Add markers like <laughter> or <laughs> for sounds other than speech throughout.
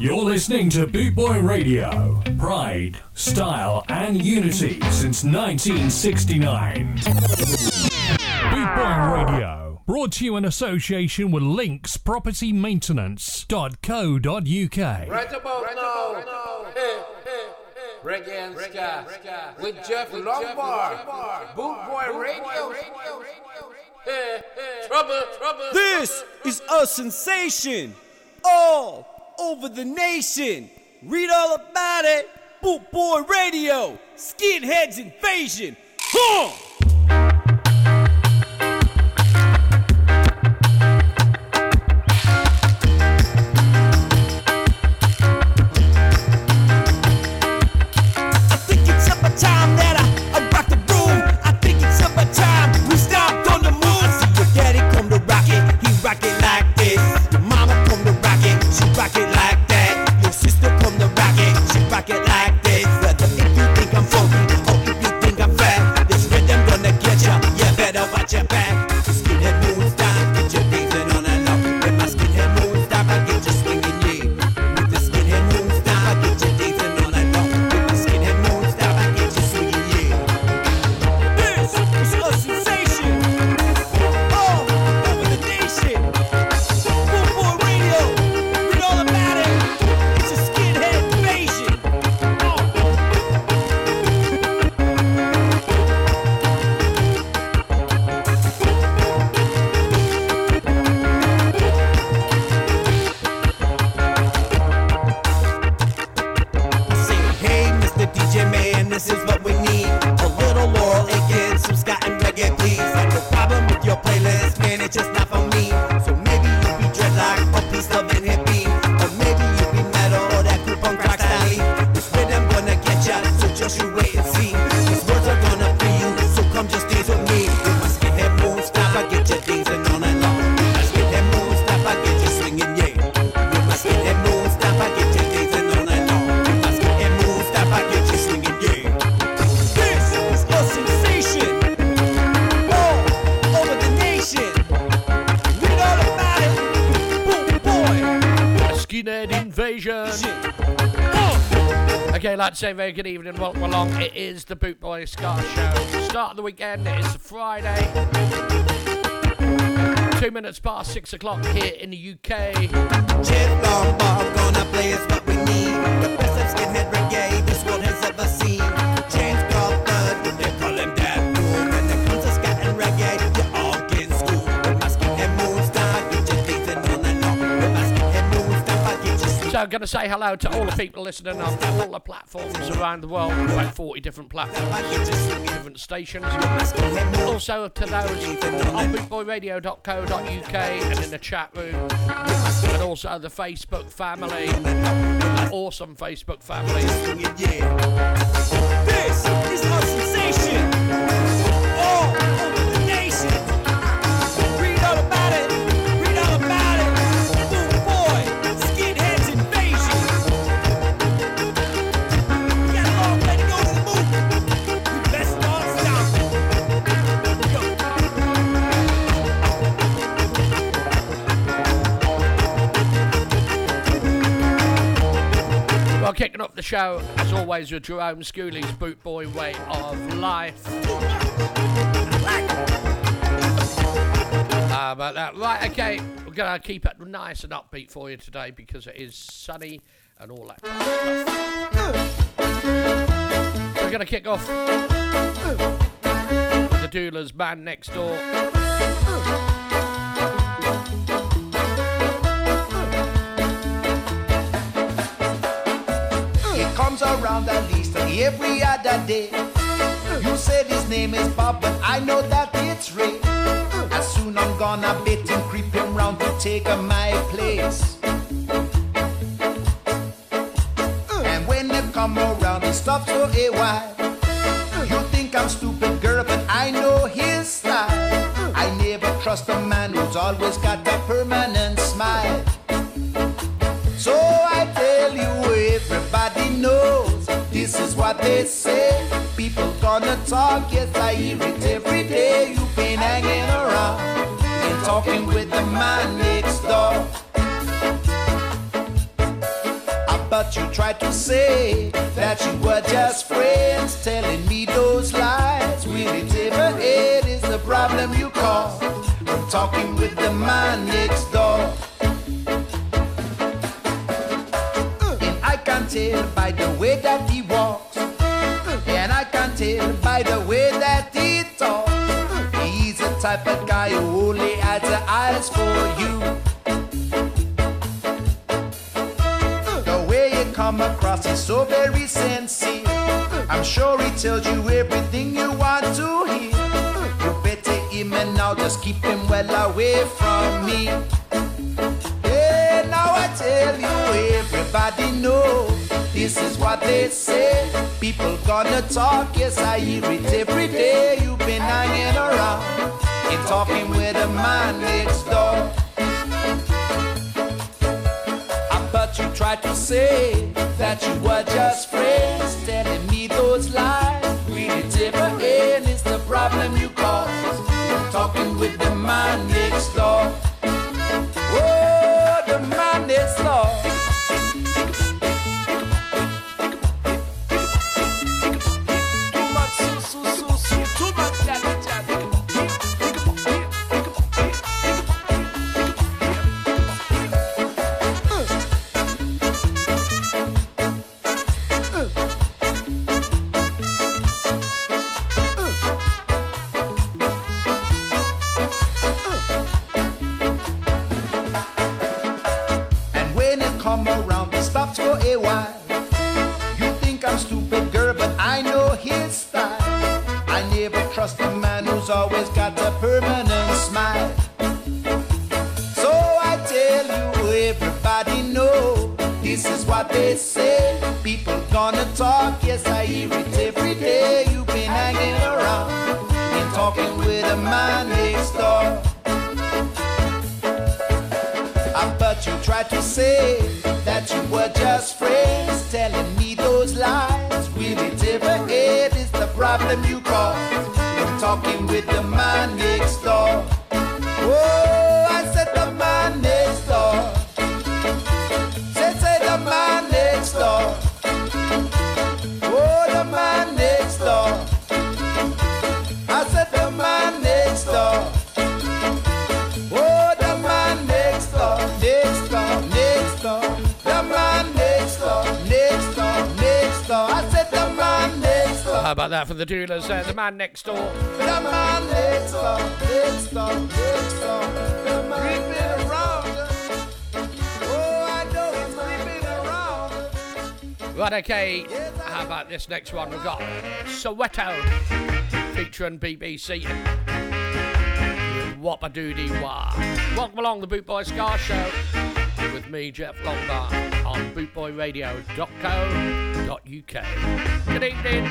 You're listening to Boot Boy Radio. Pride, style, and unity since 1969. Boot Boy Radio. Brought to you in association with Links Property Maintenance.co.uk. Right about right now, now. Hey, hey, hey. Reggae and Ska with Jeff Lombard. Boot Boy Radio. Hey, hey. Trouble, trouble. This is a sensation all over the nation. Read all about it. Boot Boy Radio. Skinheads Invasion. Huh! To say very good evening, welcome along. It is the Boot Boy Ska Show. Start of the weekend, it is Friday. Two minutes past six o'clock here in the UK. Gonna play what we need. The best of skinhead this world has ever seen. I'm going to say hello to all the people listening on all the platforms around the world. About 40 different platforms, different stations. Also to those on bootboyradio.co.uk and in the chat room. And also the Facebook family. Awesome Facebook family. Kicking off the show, as always, with Jerome Schooley's Boot Boy Way of Life. Ah, How about that? Right, okay, we're going to keep it nice and upbeat for you today because it is sunny and all that. We're going to kick off the Dualers band next door. Comes around at least every other day. You said his name is Bob, but I know that it's Ray. As soon I'm gonna bit him, creep him round to take my place. And when they come around, he stops for a while. You think I'm stupid, girl, but I know his style. I never trust a man who's always got a permanent smile. This is what they say. People gonna talk, yes, I hear it every day. You've been hanging around and talking with the man next door. but you tried to say that you were just friends, telling me those lies. Will it ever end? Is the problem you caused from talking with the man next door? And I can tell by the way that he so very sincere. I'm sure he tells you everything you want to hear. You better him and now just keep him well away from me. Yeah, now I tell you, everybody know this is what they say. People gonna talk, yes I hear it every day. You've been hanging around and talking with a man next door. Tried to say that you were just friends, telling me those lies. Really, ever end is the problem you cause. Talking with the man next door. For a while. You think I'm stupid, girl, but I know his style. I never trust a man who's always got a permanent smile. So I tell you, everybody know this is what they say. People gonna talk, yes, I hear it every day. You've been hanging around and talking with a man next door. I you tried to say were just friends, telling me those lies. Will it ever end? Is the problem you cause from talking with the man next door? That for the Dualers there? The man next door. the man next door, next door, next door. The man around. Oh, I know he's around. Right, okay. How about this next one? We've got Soweto featuring BBC. Wappa Doody Wah. Welcome along the Bootboy Ska Show with me, Jeff Lombard, on bootboyradio.co.uk. Good evening.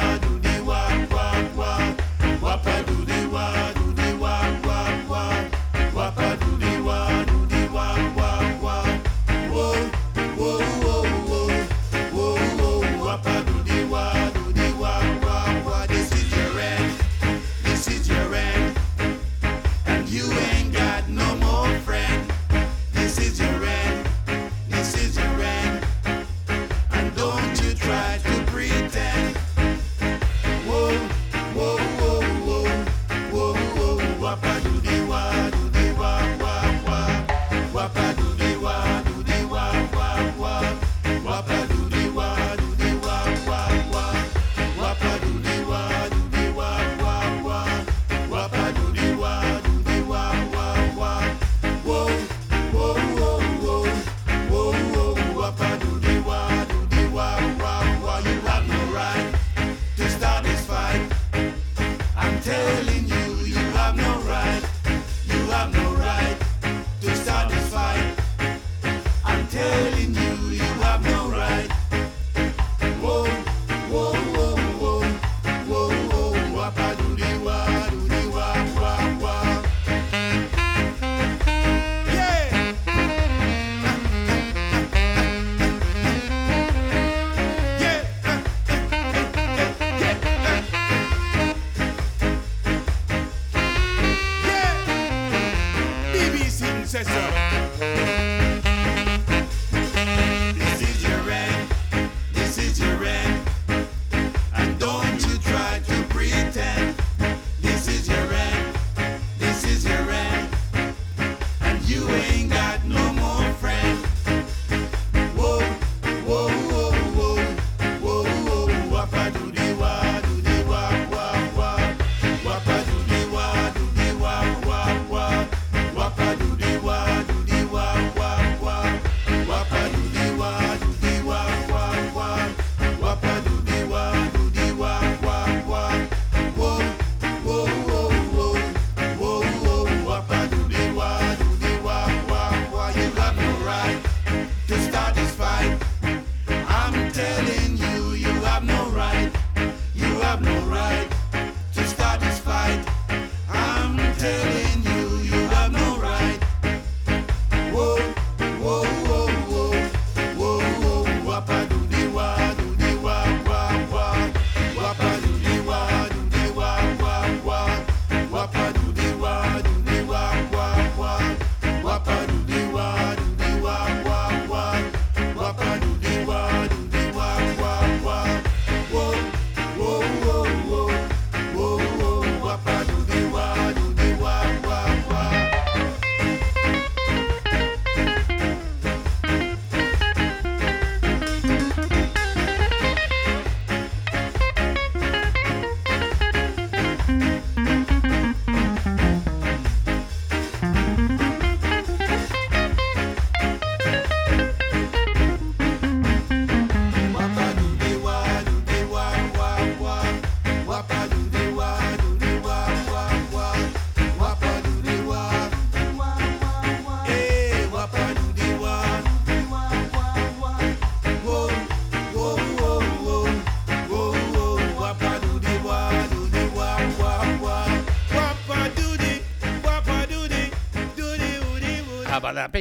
This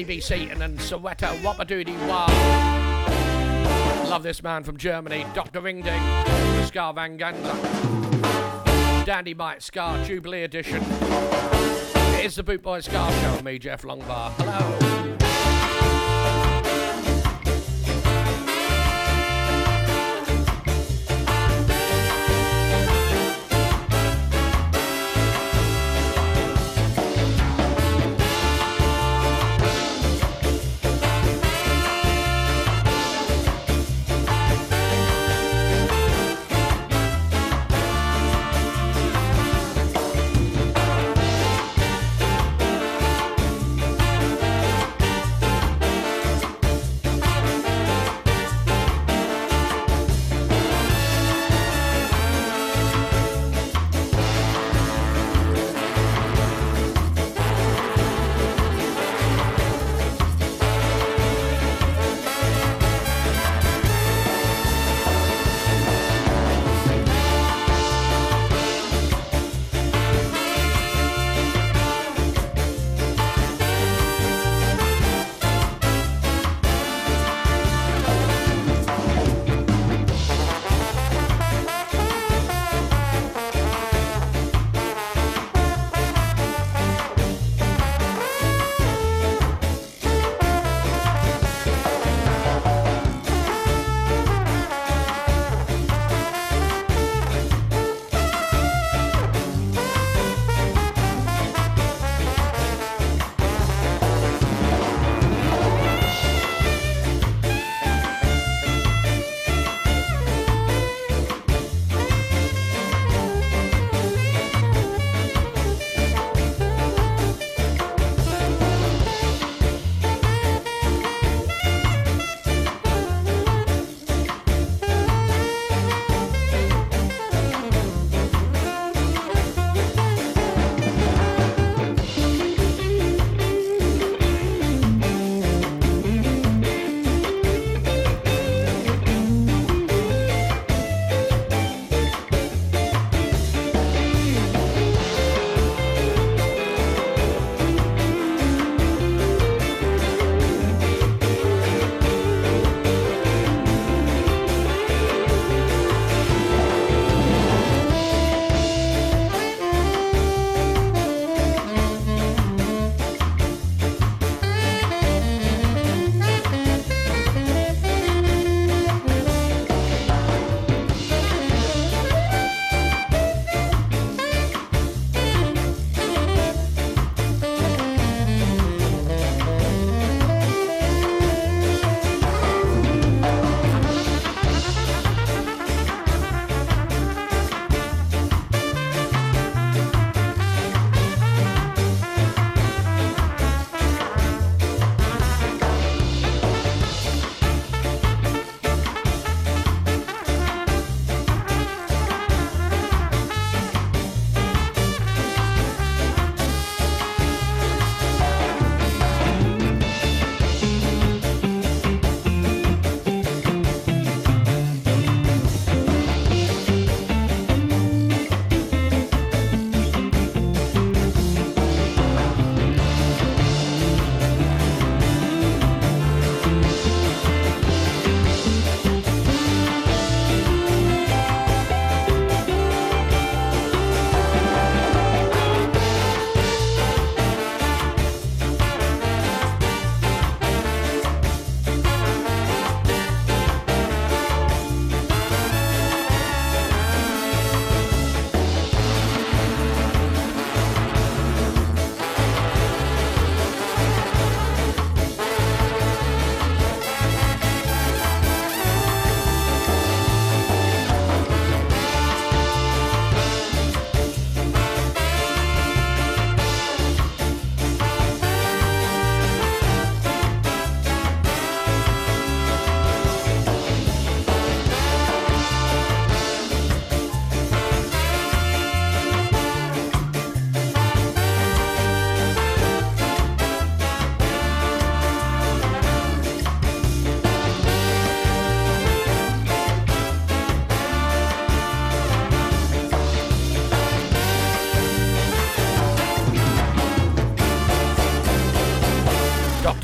BBC, and then Soweto Wapadoody Wah. Love this man from Germany, Dr. Ringding, Ska Van Ganser. Dandy Mike Ska Jubilee Edition. It is the Bootboy Ska Show, me, Jeff Lombard. Hello.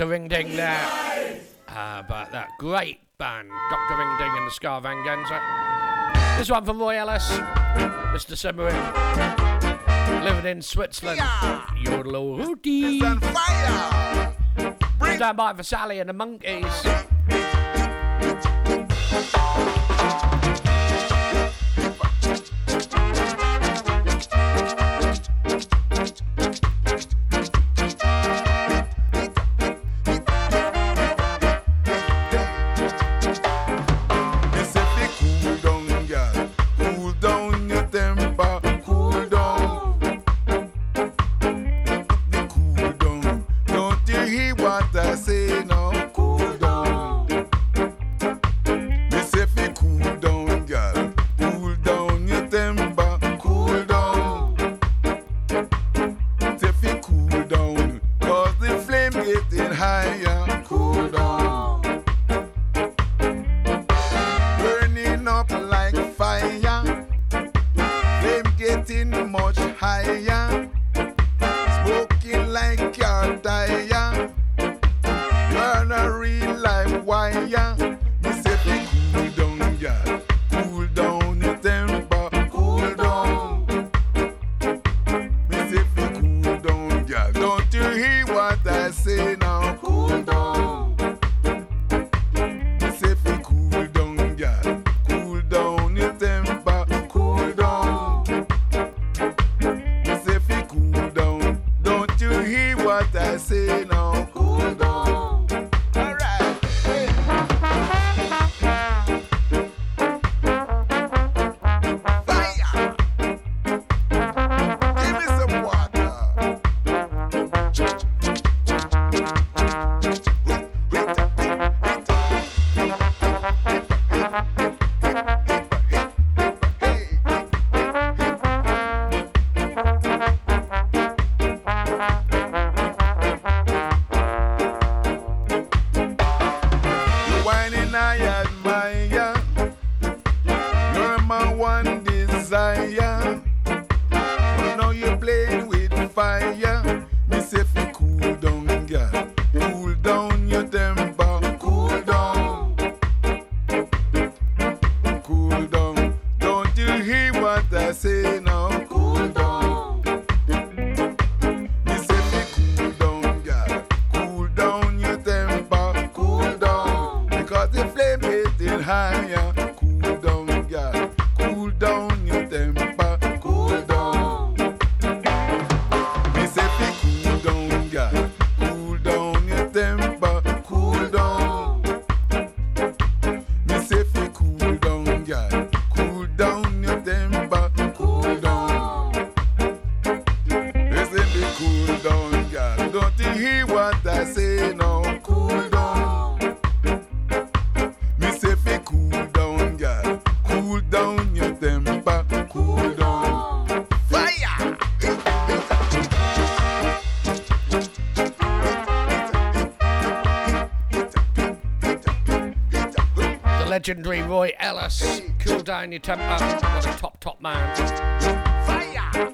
Dr. Ring Ding there. Uh, but that great band, Dr. Ring Ding and the Ska-Vaganza. This one from Roy Ellis, Mr. Symarip, living in Switzerland. Yeah. Yodel Rudy. Stand by for Sally and the Monkeys. legendary Roy Ellis. Cool down your temper. What a top, top man. Fire.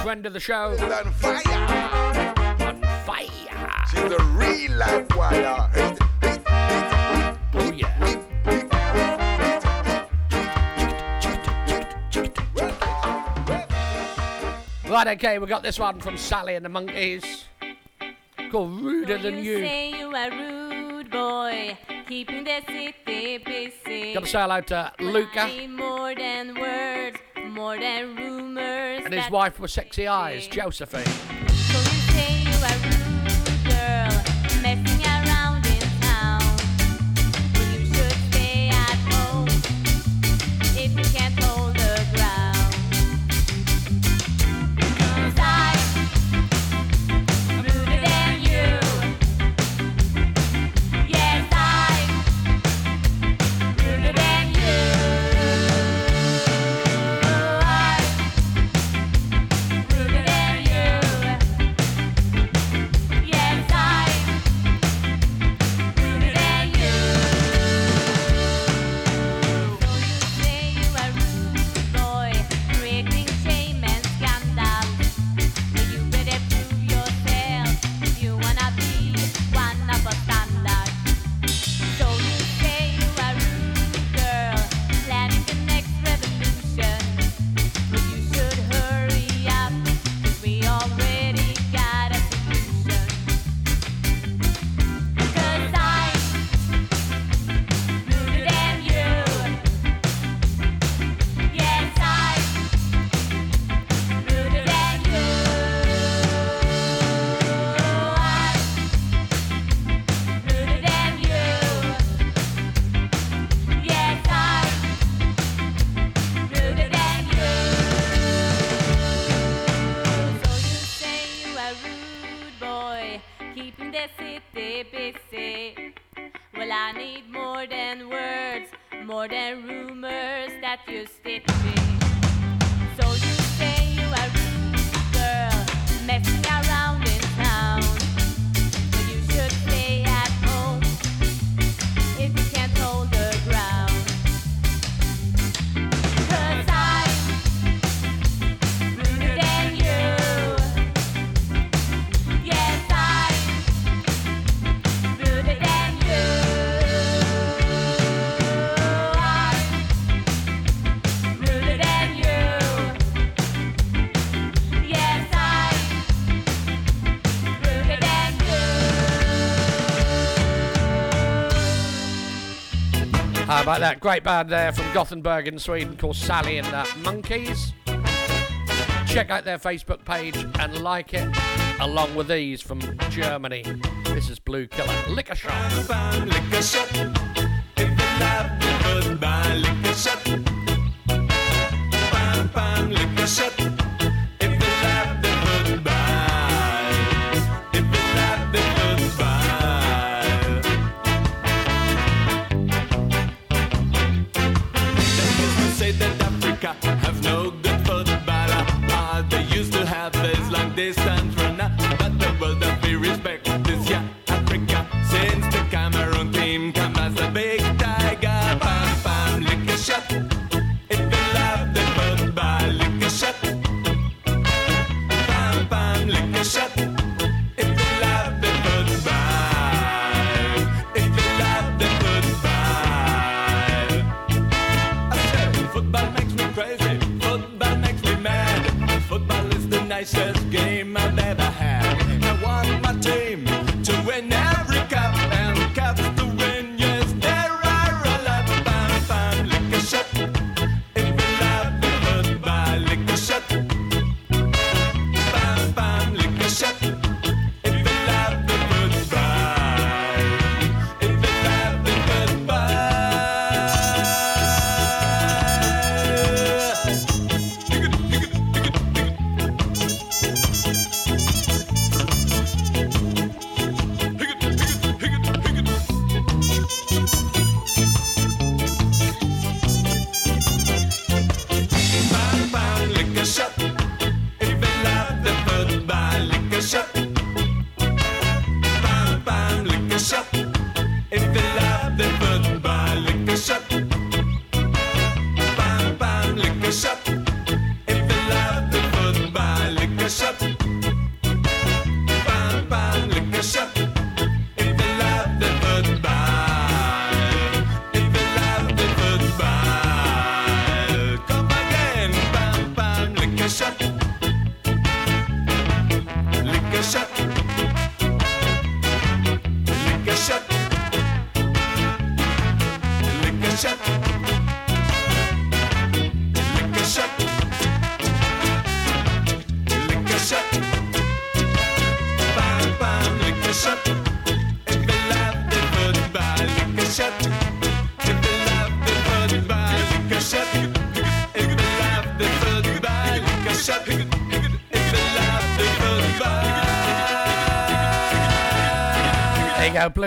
Friend of the show. On fire. On fire. She's real life wire. Oh, right, okay, we got this one from Sally and the Monkeys. Called Ruder Than You. you Got a shout out to Luca. More than words, more than rumors. And his wife with sexy eyes, Josephine. So you How about that? Great band there from Gothenburg in Sweden called Sally and the Monkeys. Check out their Facebook page and like it, along with these from Germany. This is Blue Killer Liquor Shop. Liquor Shop. If you love me, goodbye, Liquor Shop. Fine, Liquor Shop.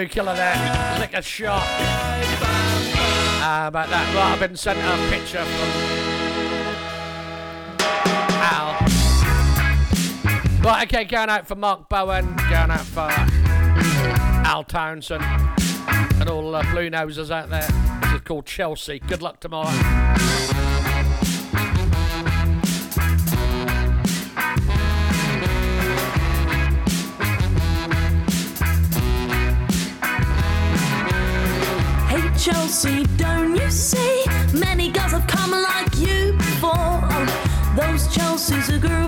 Killer there. Lick a shot. Uh, but that Robin sent a picture from Al. Right, okay, going out for Mark Bowen, going out for Al Townsend, and all the uh, blue noses out there. This is called Chelsea. Good luck tomorrow. Chelsea, don't you see? Many girls have come like you before. Those Chelsea's are girls.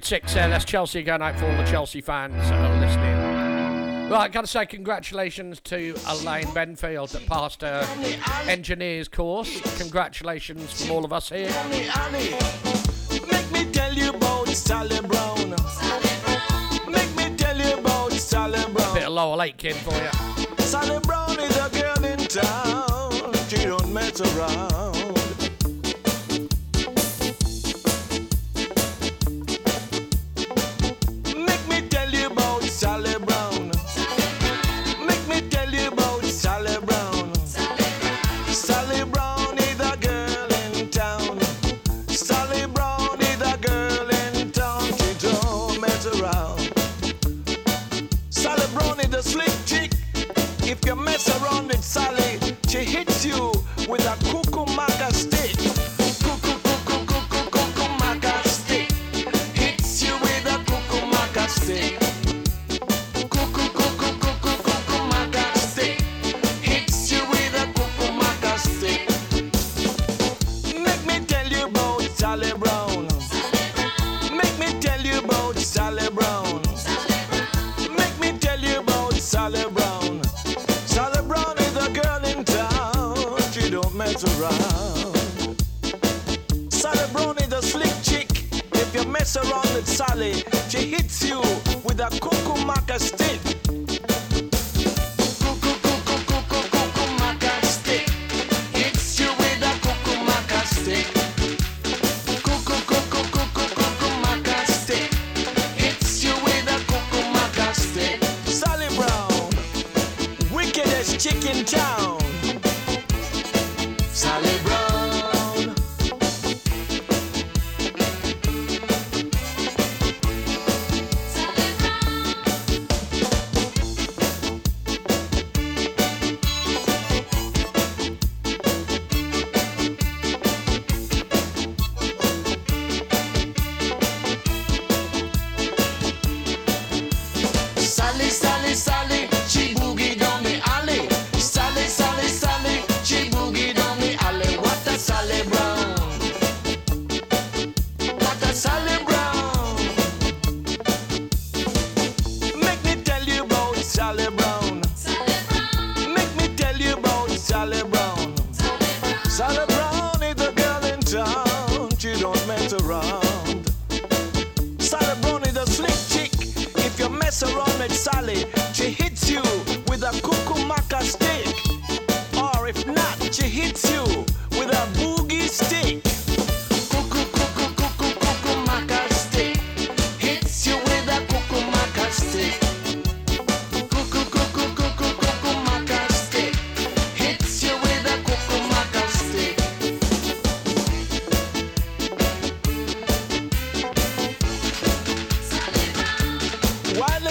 6 there. That's Chelsea going out for all the Chelsea fans uh, listening. Right, got to say congratulations to Elaine Benfield that passed her engineer's course. Congratulations from all of us here. Make me tell you about Sally Brown. Make me tell you about Sally Brown. Bit of Laurel Aitken for you. Sally Brown is a girl in town. She don't mess around.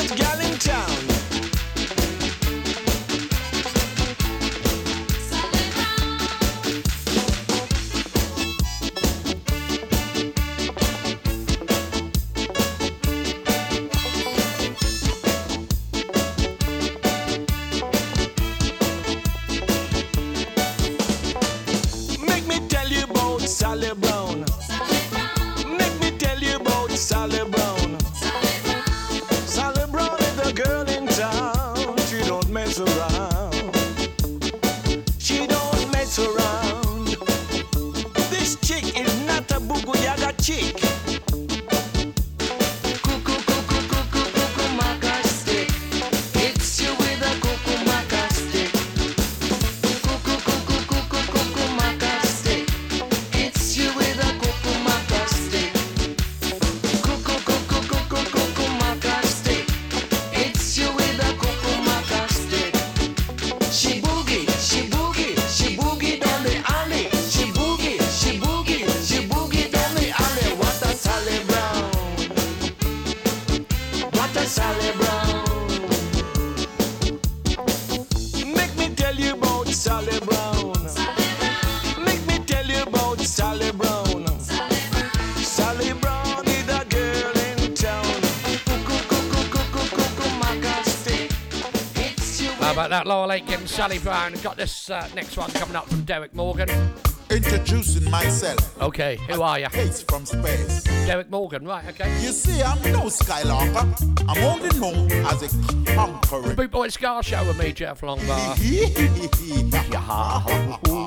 best town. Laurel Aitken, Sally Brown. Got this uh, next one coming up from Derek Morgan. Introducing myself. Okay, who are you? Case from space. Derek Morgan, right, okay. You see, I'm no skylarker. I'm only known as a conqueror. Boot Boy Ska Show with me, Jeff Lombard. <laughs> <laughs>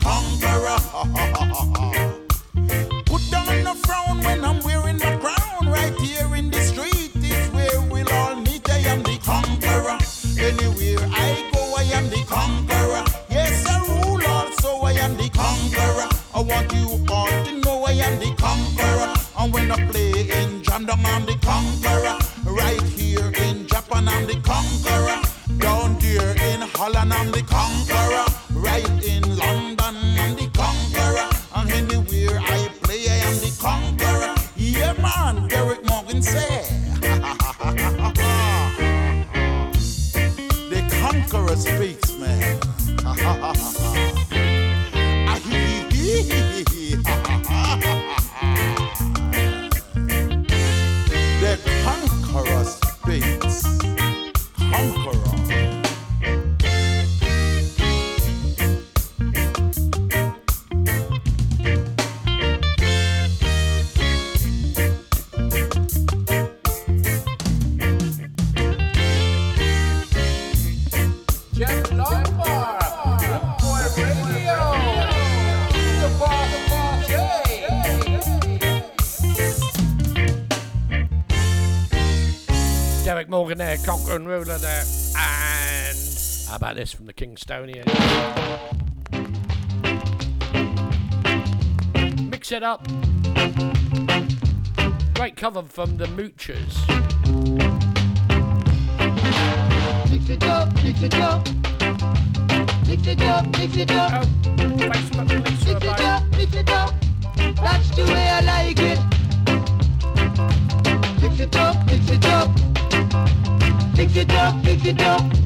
conqueror. Put down the frown when I'm wearing my crown. Right here in the street is where we'll all meet. I am the conqueror. Anywhere I go, I am the conqueror. Yes, I rule I am the conqueror. I want you all to know I am the conqueror. And when I play in I'm the conqueror. Right here in Japan, I'm the conqueror. Down in Holland, I'm the conqueror. There, Conqueror and Ruler there. And how about this from the Kingstonian? Mix it up. Great cover from the Moochers. Mix it up, mix it up. Mix it up, mix it up. Oh, mix it up, mix it up. That's the way I like it. Mix it up, mix it up. It up, mix it up.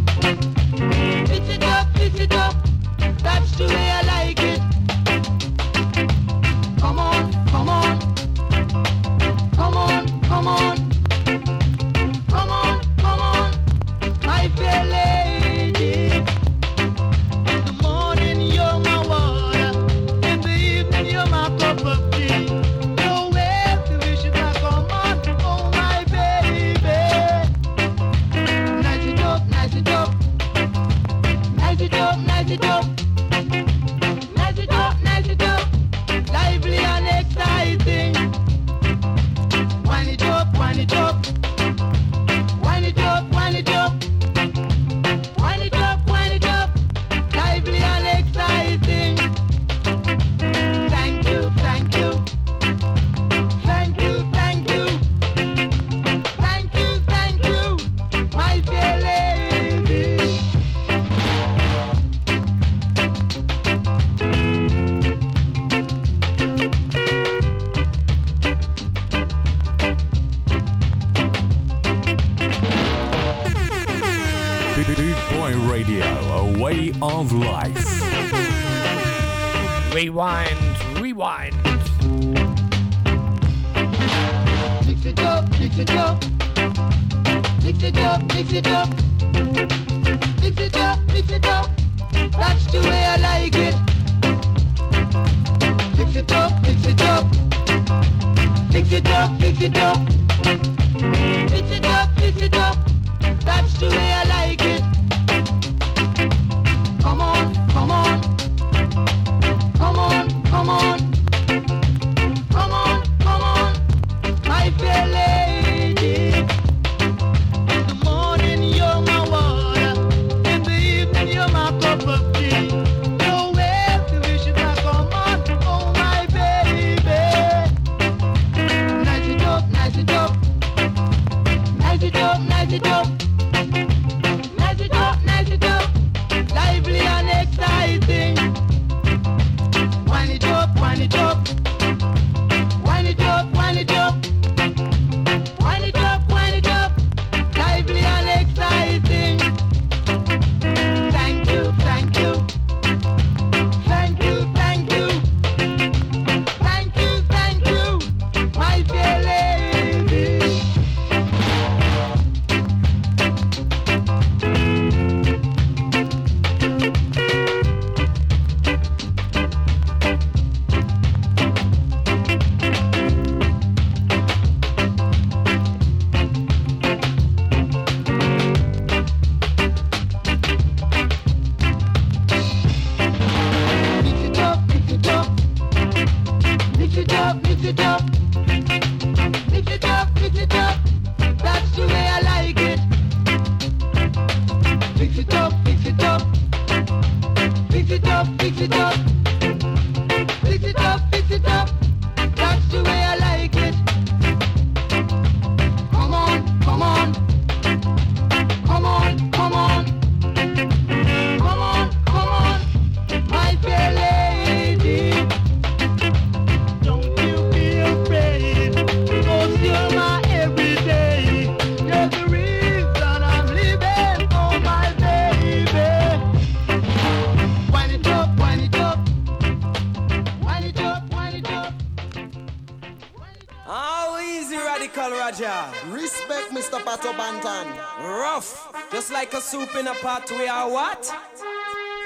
soup in a pot, we are what?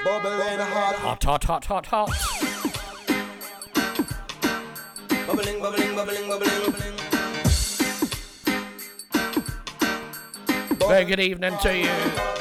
Bubbling hot. Hot, hot, hot, hot, hot. Bubbling, bubbling, bubbling, bubbling. Very good evening to you.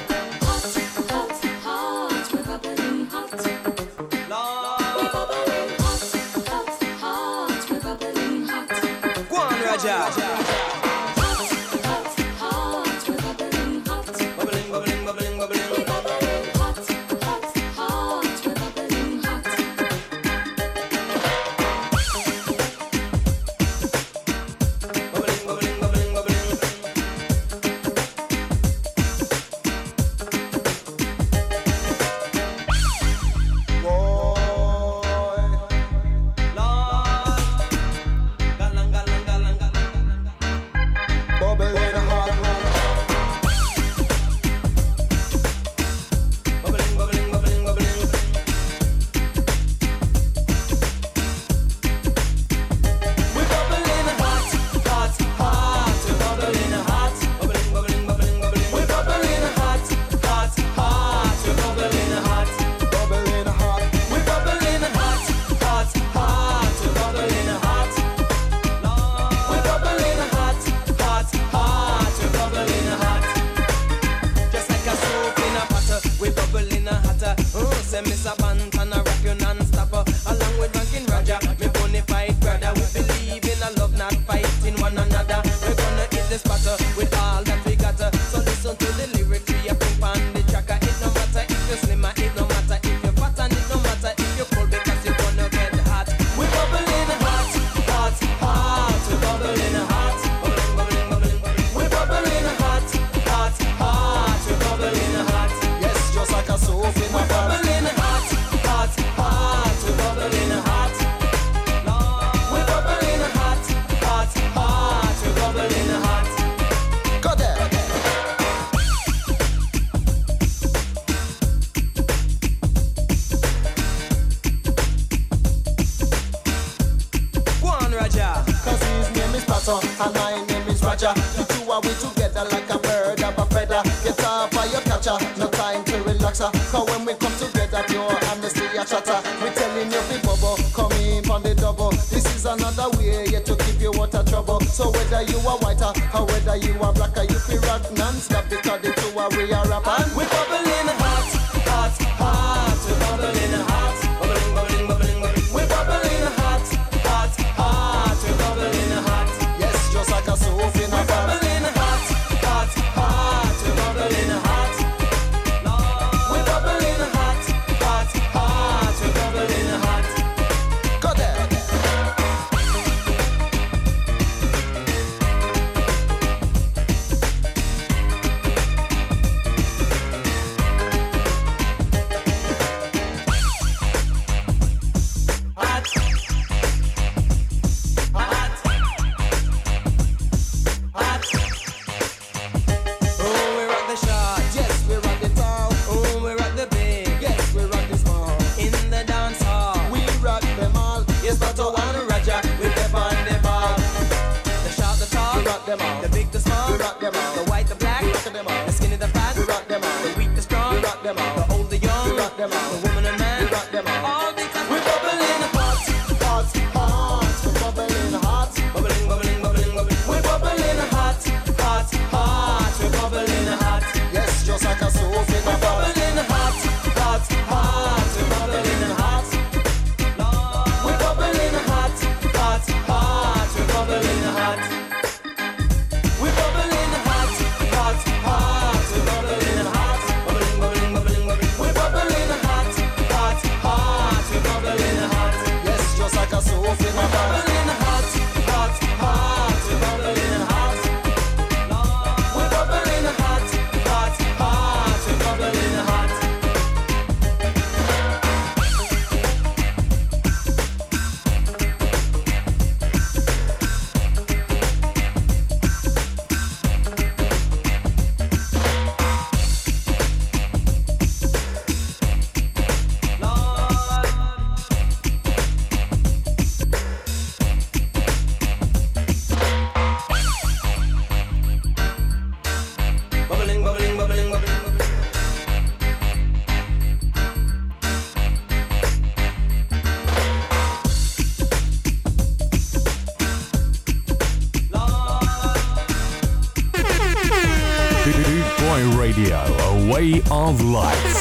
this butter with of life.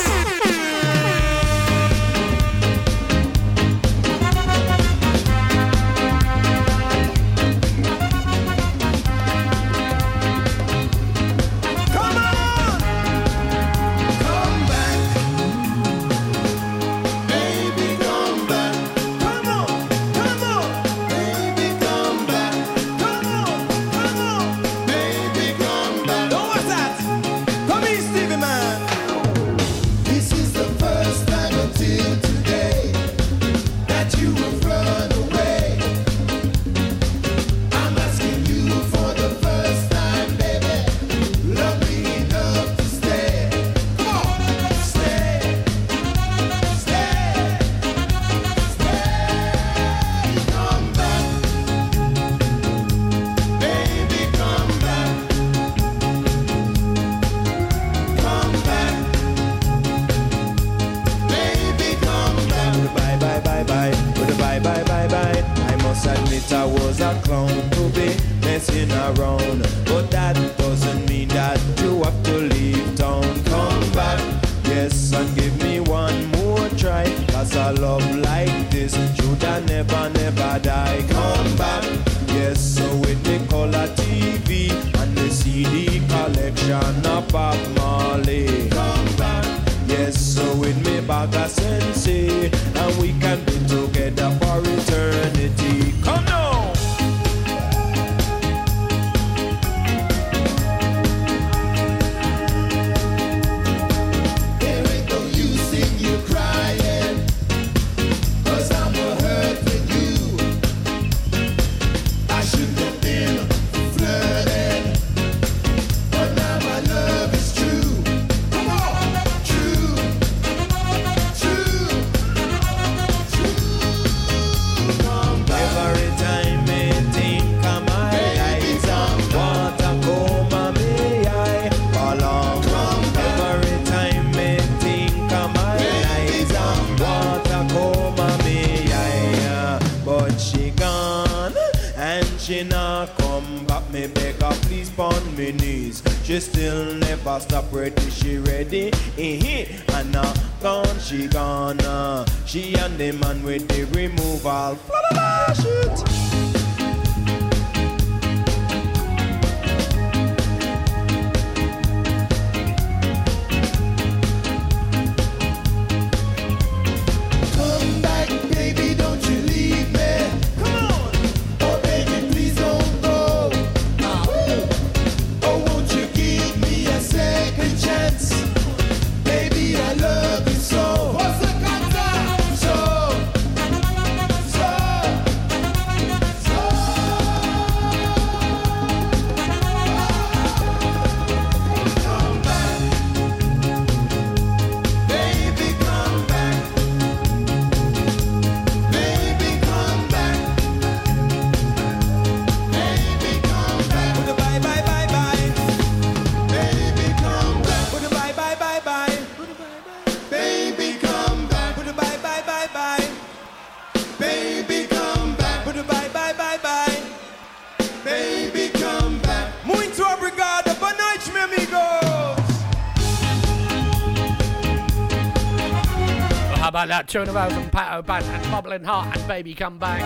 That? Two in a row from Pato Banton Bubbling Hot and Baby Come Back.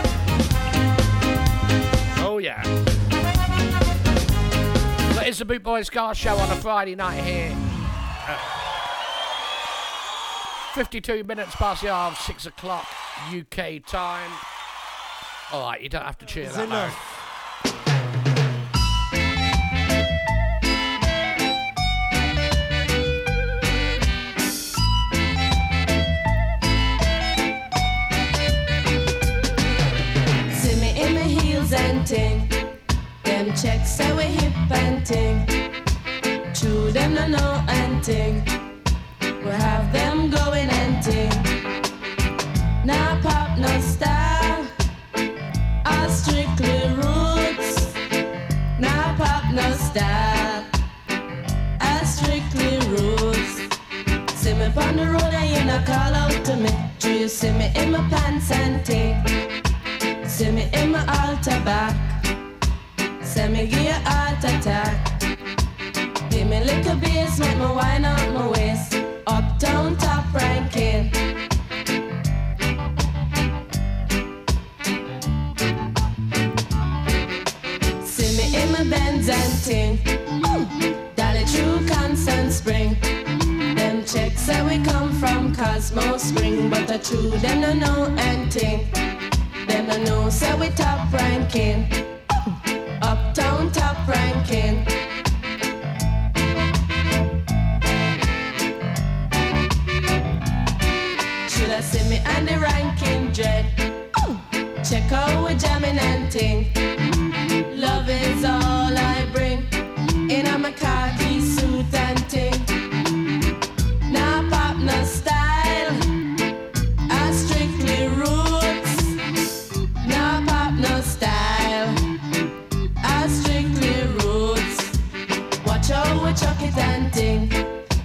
Oh, yeah. Well, it's the Boot Boy Ska Show on a Friday night here. Uh, 52 minutes past the hour of 6 o'clock UK time. Alright, you don't have to cheer It's that loud. And ting. True, them no know and ting. We have them going and ting. Now pop no style. All strictly roots. Now pop no style. All strictly roots. See me on the road and you not call out to me. Do you see me in my pants and ting? See me in my altar back. Say me give you heart attack. Give me little bass, make me wine out my waist. Uptown top ranking. See me in my Benz and ting. Dolly true constant spring. Them checks say we come from Cosmo Spring, but the true them no know anything. Them no know say we top ranking. Uptown top ranking. I see me and the ranking dread? Check out we jamming and ting.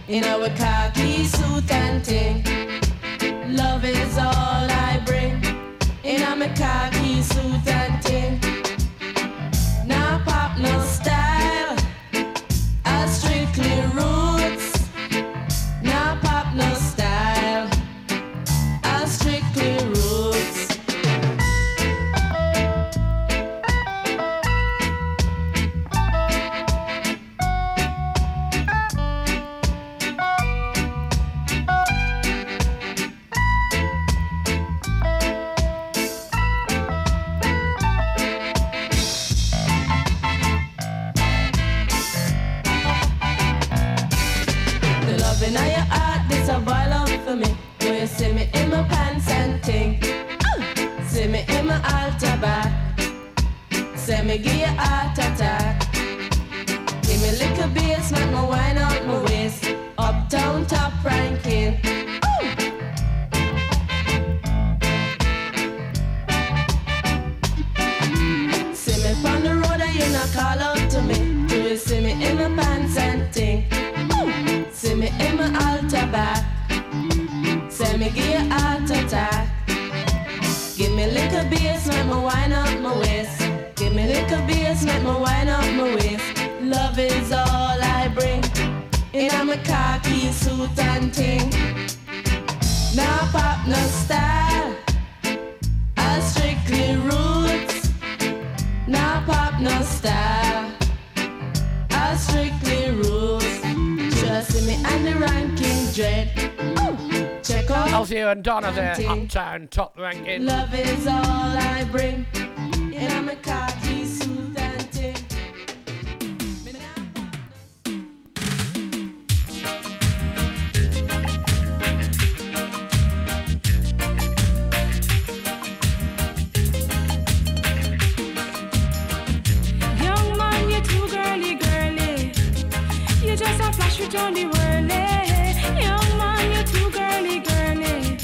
In our khaki suit and ting. No. I strictly roots. Just see me and the ranking dread. Check out. Althea and Donna there, Uptown Top Ranking. Love is all I bring. And I'm a khaki with on whirly. Young man, you're too girly, girly.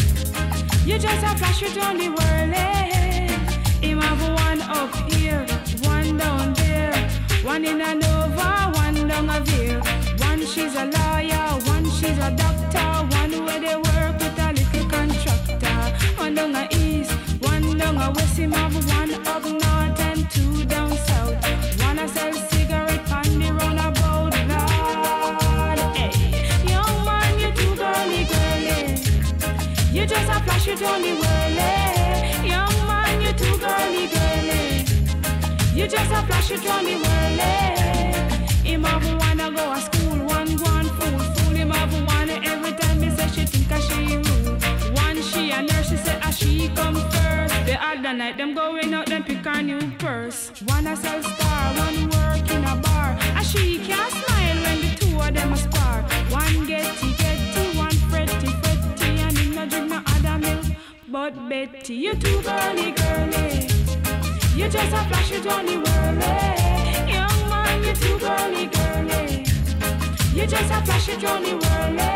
You just a flash on the whirly. Him have one up here, one down there, one in a Nova, one down a veer. One she's a lawyer, one she's a doctor, one where they work with a little contractor. One down a east, one down a west. Him have one up it on whirly. Young man, you too girly, girly. You just a flash on the whirly. Him have wanna go a school, one go on fool, fool him have wanna every time me say she think a she rude. One she a nurse, she say a she come first. The other night them going out, them pick a new purse. One a sell star, one But Betty, you're too girly girly. You just a flash it on the whirly. Young man, you're too girly girly. You just a flash it on the whirly.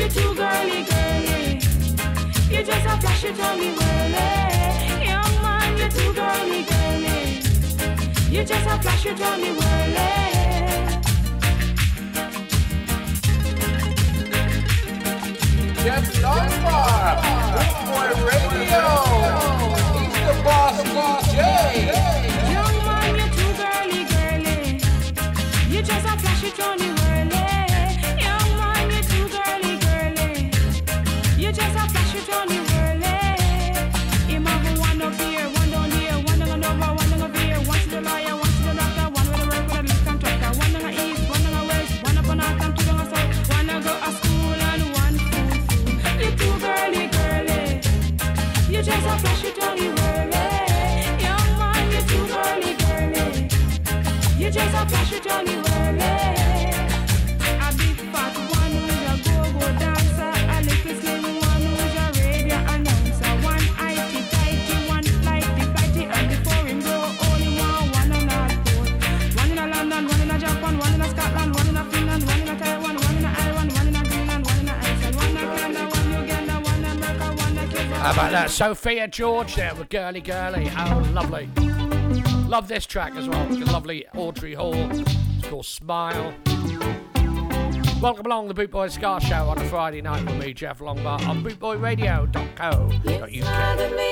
You too girly girly. You just a flash it on the whirly. Young man, you're too girly girly. You just a flash it on the whirly. Jeff Big Boy Radio. He's the boss man, you too girly, girly. You just a flash it on the whirly. A big fat one who's a go-go dancer. A little one who's a radio announcer. One IT tighty, one. And only one, one on. One in a London, one in a Japan, one in Scotland, one in a Finland, one in a Taiwan, one in a Ireland, one in a Greenland, one in a Iceland, one in Canada, one Uganda, one America, one in Cuba. How about that? Sophia George there with Girly Girly. Oh, lovely. Love this track as well. The lovely Audrey Hall. It's called Smile. Welcome along the Boot Boy Ska Show on a Friday night with me, Jeff Lombard, on bootboyradio.co.uk. Smile me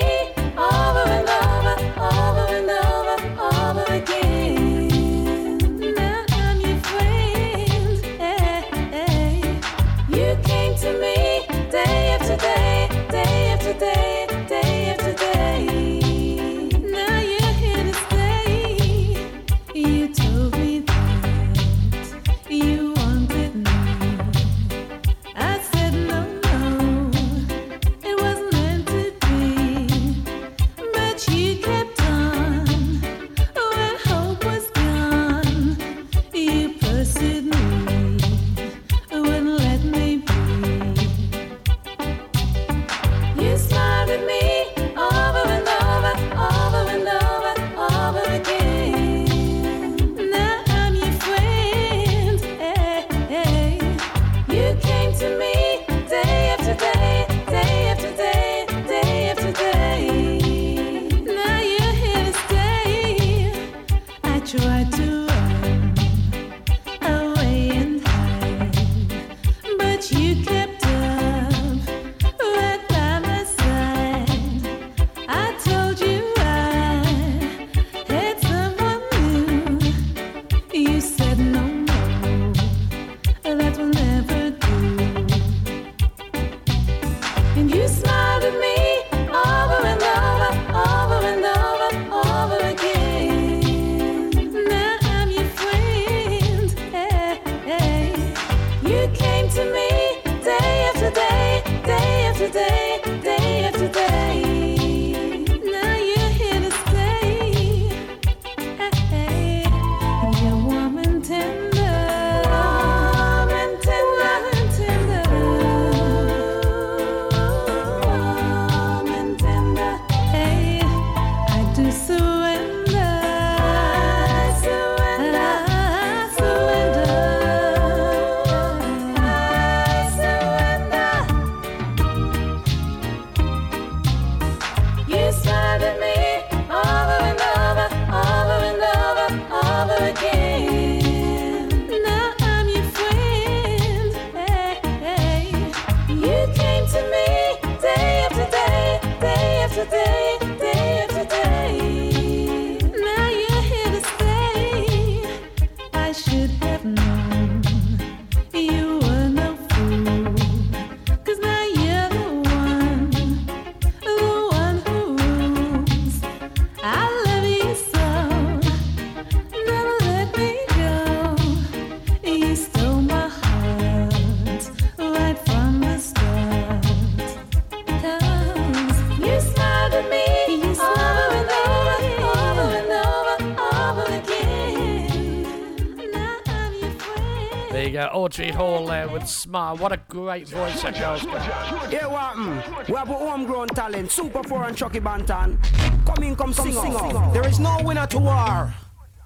Audrey Hall there with Smile. What a great voice that girl's got. Yeah, what? Mm. We have a homegrown talent, Super 4 and Chucky Bantan. Come in, come, sing, sing off. There is no winner to war,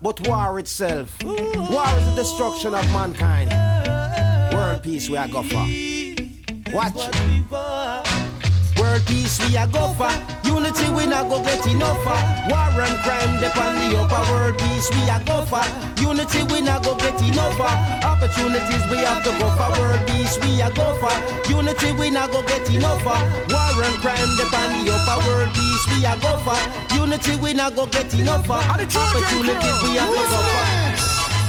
but war itself. War is the destruction of mankind. World peace we are go for. Watch. World peace we are go for. Uh. Unity we not go get enough for. War and crime depend the upper world peace we are go for. Unity we not go get enough for. Opportunities we have to go for. World peace we are go for. Unity we not go get enough for. War and crime depend the upper world peace we are go for. Unity we not go get enough uh. for. Opportunities we have to go for.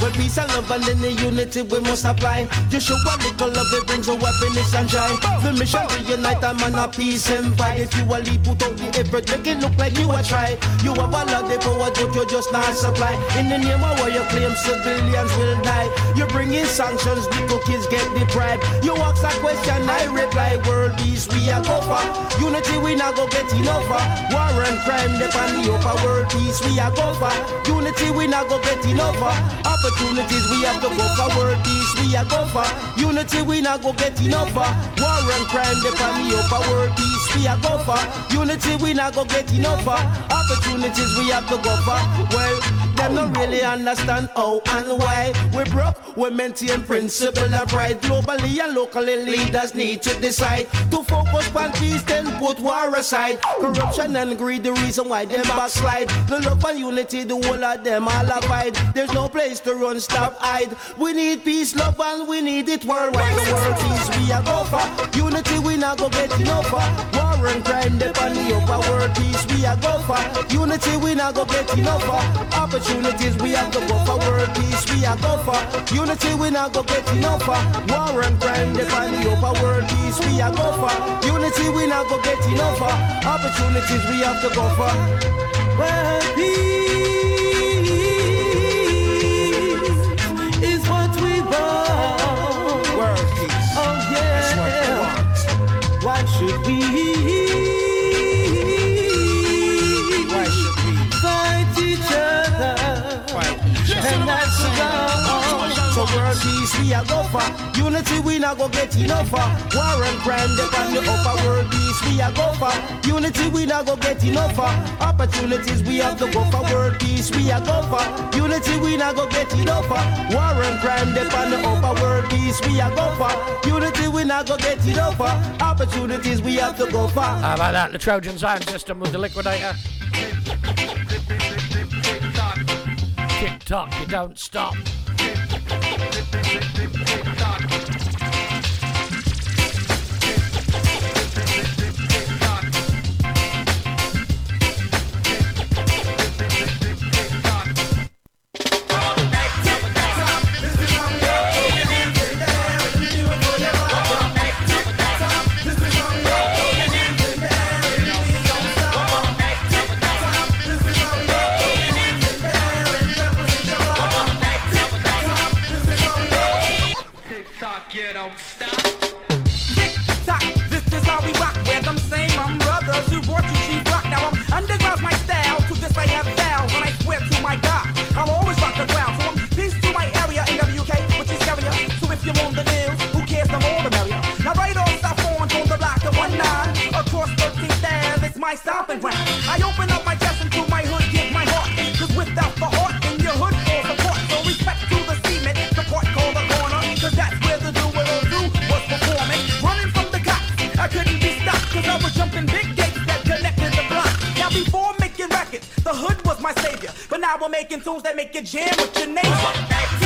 With peace and love and then the unity we must apply. Just show a little love, it brings a happiness and joy. The mission reunite a man of peace and fight. If you a leap put out the effort, make it look like you a try. You have a lot of power, but you just not supply. In the name of what you claim, civilians will die. You bring in sanctions, little kids get deprived. You ask a question, I reply. World peace we a go for. Unity we not go get enough. War and crime depend the upper world peace we a go for. Unity we not go get enough. Opportunities we have to go for. World peace we a go for. Unity we not go get enough for. War and crime depend the upper world peace we a go for. Unity we not go get enough for. Opportunities we have to go for. Well, them don't really understand how and why we broke. We maintain principle of pride. Globally and locally, leaders need to decide to focus on peace, then put war aside. Corruption and greed, the reason why them backslide. The love and unity, the whole of them all abide. There's no place to run, stop, hide. We need peace, love, and we need it worldwide. World peace we are go for. Unity we not go get enough. War and crime, depend the upper world peace we are go for. Unity we not go get enough. Opportunities we have to go for. World peace we are go for. Unity we not go get enough for. War and crime, depend the upper world peace we are go for. Unity we not go get enough for. Opportunities we have to go for. World peace is what we want. World peace. Oh yeah. Why should we? So world peace we a go for. Unity we not go get enough for. War and crime depend the upper world peace we a go for. Unity we not go get enough for. Opportunities we have to go for. World peace we a go for. Unity we not go get enough for. War and crime depend the upper world peace we a go for. Unity we not go get enough for. Opportunities we have to go for. How about that? The Trojan sound system with the liquidator. Tick tock, you don't stop. Tick-tock, we're making tunes that make you jam with your neighbor.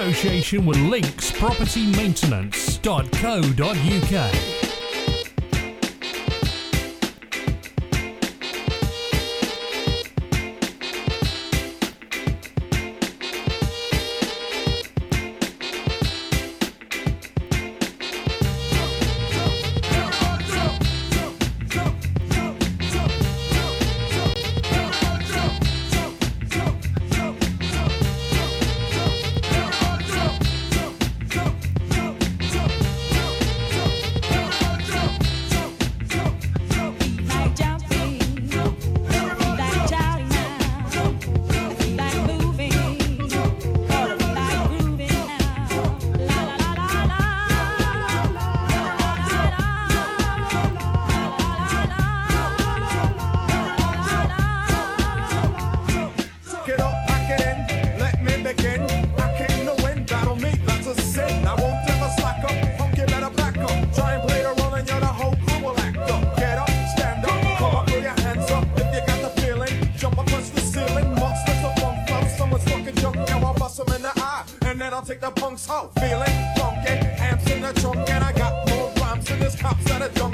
association with linkspropertymaintenance.co.uk. Oh, feeling funky, amps in the trunk, and I got more rhymes than this cops that a drunk.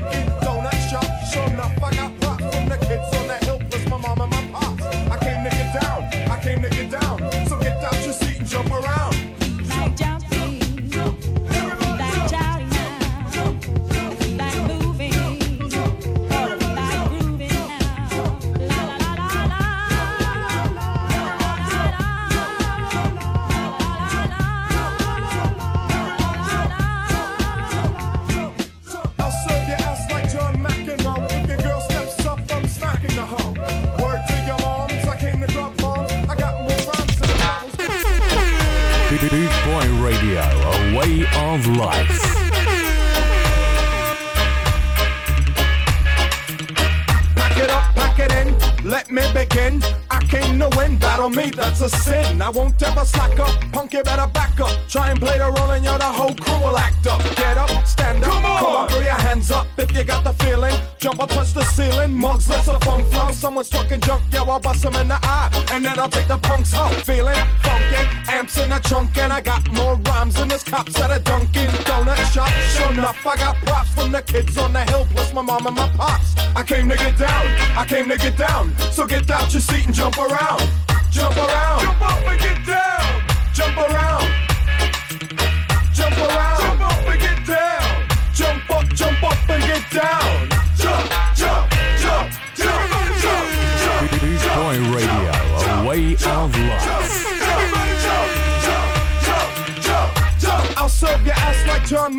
I'll take the punks out. Feeling funky, amps in the trunk, and I got more rhymes than this cops at a Dunkin' Donut shop. Sure enough, I got props from the kids on the hill, plus my mom and my pops. I came to get down, I came to get down. So get out your seat and jump around, jump around, jump up and get down, jump around.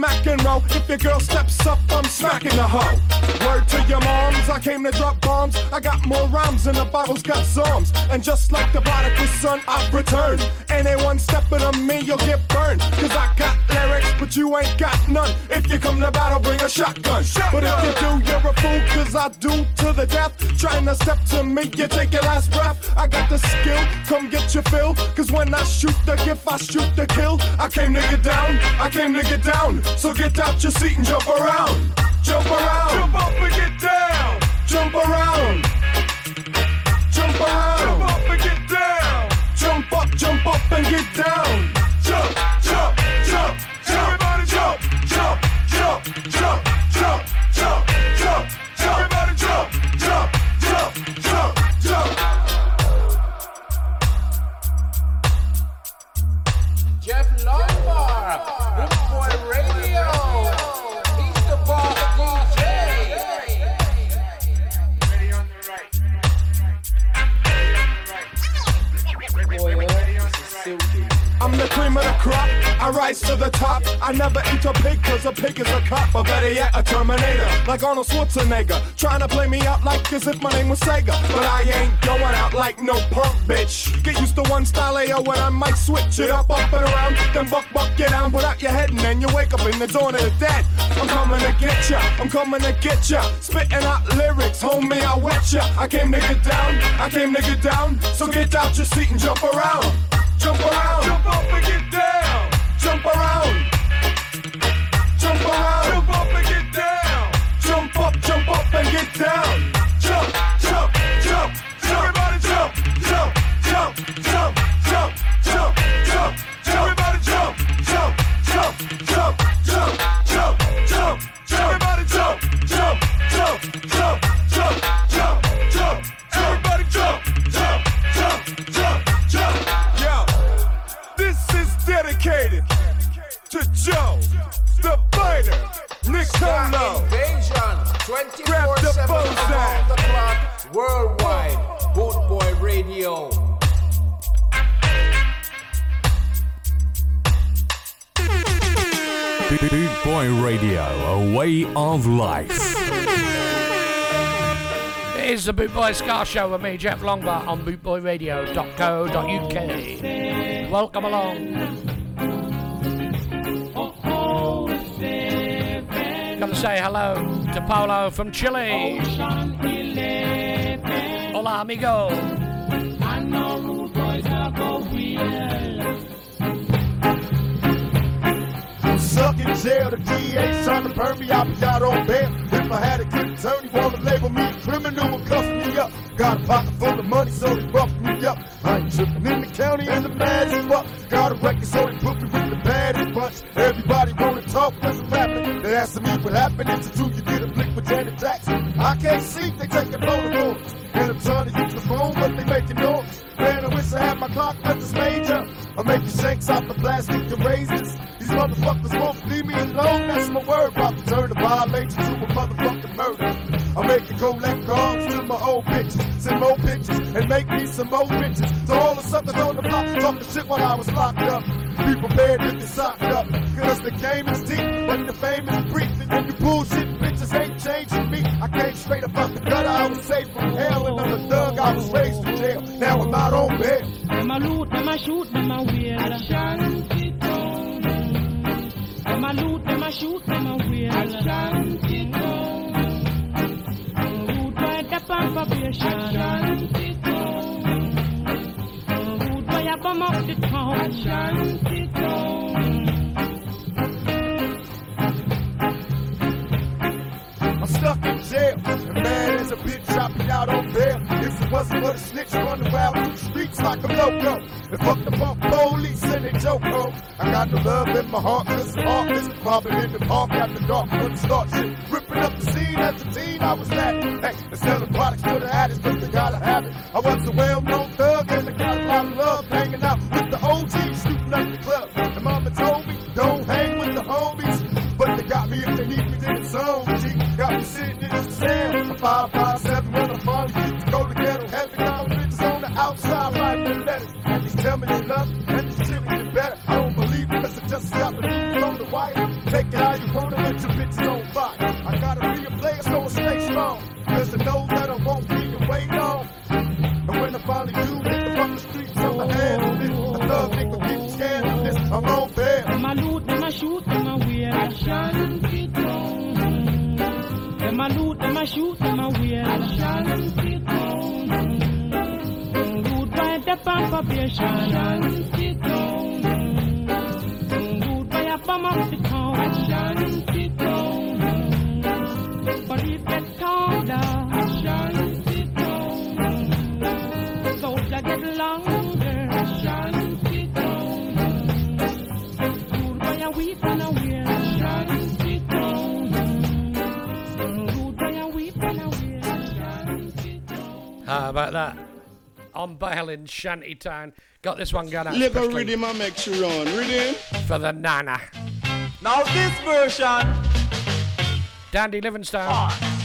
Like John McEnroe. If your girl steps up, I'm smacking the hoe. Word to your moms, I came to drop bombs. I got more rhymes than the Bible's got psalms. And just like the prodigal son, I've returned. Anyone stepping on me, you'll get burned. Cause I got but you ain't got none. If you come to battle, bring a shotgun. But if you do, you're a fool, cause I do to the death. Trying to step to me, you take your last breath. I got the skill, come get your fill. Cause when I shoot the gift, I shoot the kill. I came to get down, I came to get down. So get out your seat and jump around. Jump around. Jump up and get down. Jump around. Jump around. Jump up and get down. Jump up, jump up and get down. Jump, jump, jump, jump. Jump, I rise to the top. I never eat a pig cause a pig is a cop. Or better yet, a Terminator. Like Arnold Schwarzenegger. Trying to play me out like as if my name was Sega. But I ain't going out like no punk bitch. Get used to one style AO when I might switch it up, up and around. Then buck, buck, get down, put out your head and then you wake up in the dawn of the dead. I'm coming to get ya. I'm coming to get ya. Spitting out lyrics, homie, I wet ya. I came to get down. I came to get down. So get out your seat and jump around. Jump around. Jump up and get down. Jump around. The Boot Boy Ska Show with me, Jeff Lombard, on bootboyradio.co.uk. Welcome along. Come say hello to Polo from Chile. Hola, amigo. Suck in jail, the DA to burn me, I'll be out on bail. If I had a good attorney, wanna label me criminal and cuff me up. Got a pocket full of money, so they rough me up. I ain't tripping in the county and the mad as. Got a record, so they put me with the baddest bunch. Everybody wanna talk, cause I'm rapping. They asking me what happened, and to do you get a flick with Janet Jackson. I can't sleep, they taking photographs. And I'm trying to use the phone, but they making noise. Man, I wish I had my clock records major. I'm making shakes off the plastic and erasers. These motherfuckers won't leave me alone. That's my word. About to turn a violation to a motherfucking murder. I'm making collect cards to my old bitches, send more pictures, and make me some more bitches. To all the suckers on the block talking shit while I was locked up. Be prepared to get socked up. Cause the game is deep, but the fame is brief. And you bullshit bitches ain't changing me. I came straight up out the gutter. I was safe from hell. And I'm a thug. I was raised in jail. Now I'm out on bail. Them a loot, them a shoot, them a wheel. Shanty town. Them a loot, them a shoot, them a wheel. On probation. Shanty town. Rude boy, a bum up the town. Shanty town. Stuck in jail. And man as a bitch, be out on bail. If it wasn't for the snitch running around through the streets like a loco. And fuck the punk police and they joke, ho. I got the love in my heart, cause I'm heartless. Robbing in the park after dark, when the start shit. Ripping up the scene as a teen, I was that. Hey, and selling products to the addicts, but they gotta have it. I was a well-known thug, and I got a lot of love. Hanging out with the OGs, shooting up the club. And mama told me, don't hang with the homies. But they got me if they need me, then it's on got to see this sand. Five, five, seven, when the fun gets go together. Bitches on the outside like the lettuce. And just tell me you love me, and this shit is better. I don't believe it, that's just happening from the white. Take it how you want it, let your bitches on box. I gotta be a player, so I stay strong. Cause I know that I won't be your way long. And when I finally do, hit the fucking streets on the hand of. I love nigga, get scared. I'm on fair. I'm a loot, I'm a shoot, I'm a shine. Them loot, them a shoot, them a wear. I shall sit down. Rude by the population. I shall sit down. Rude by a farm of the town. I shall sit down. about that? On bail in Shantytown. Got this one going out. Live rhythm I make you run. Rhythm. For the Nana. Now this version. Dandy Livingstone. Oh.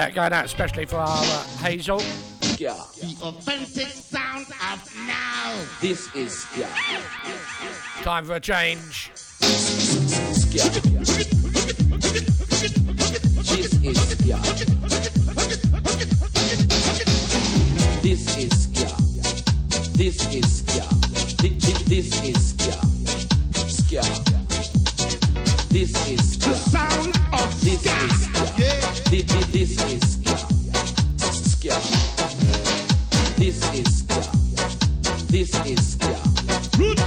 that going out especially for our uh, Hazel. Yeah. The offensive sound of now. This is yeah. Time for a change. This is yeah. This is yeah. This is This is Ska. Root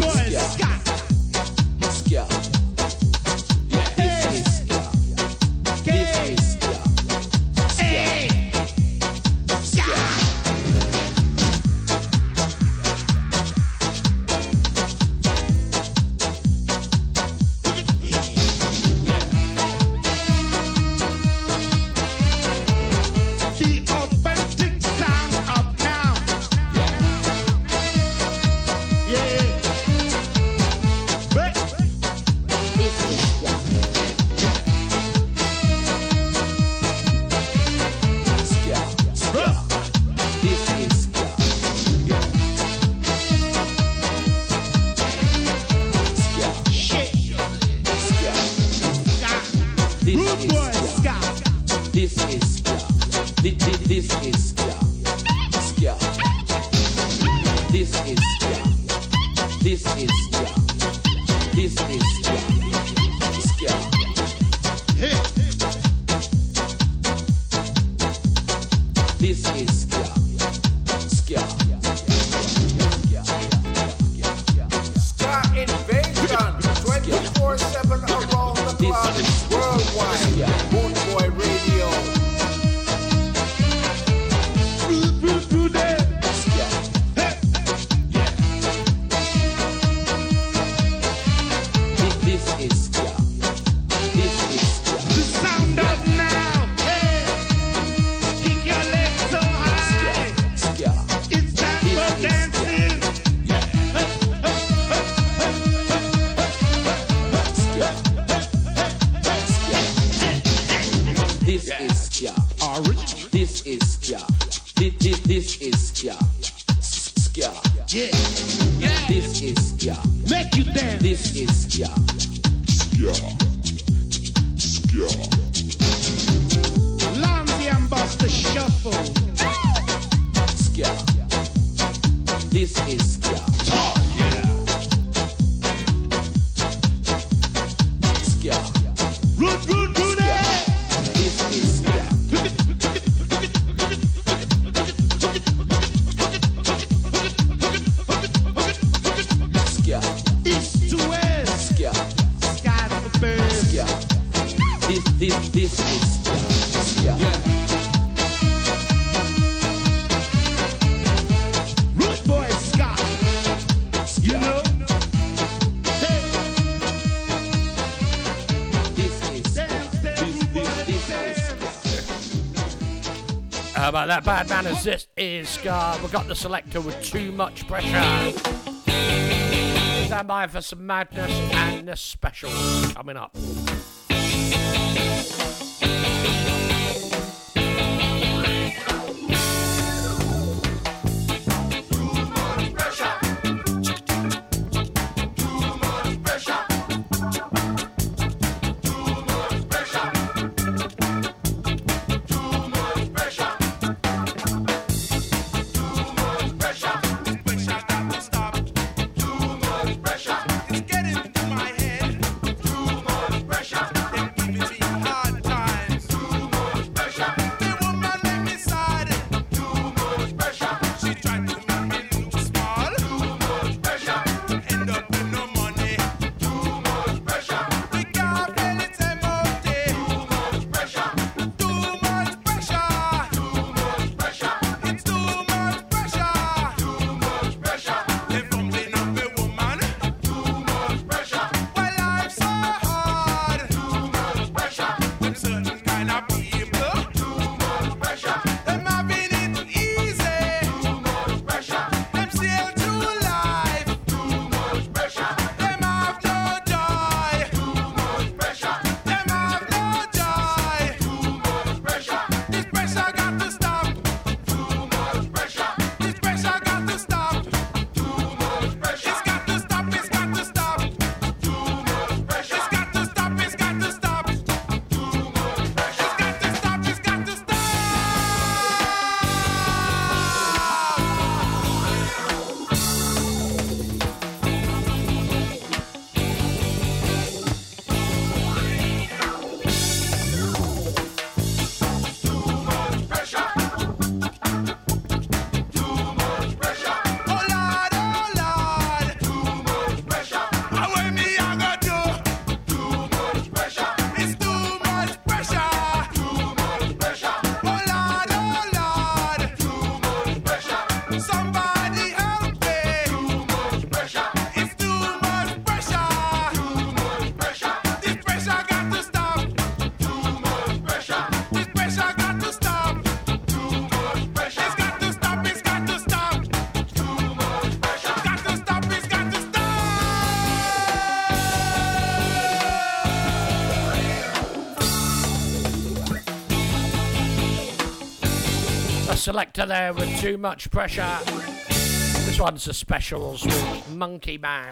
got the Selecter with too much pressure. Stand by for some madness and the special coming up. Selecter there with too much pressure. This one's the specials with Monkey Man.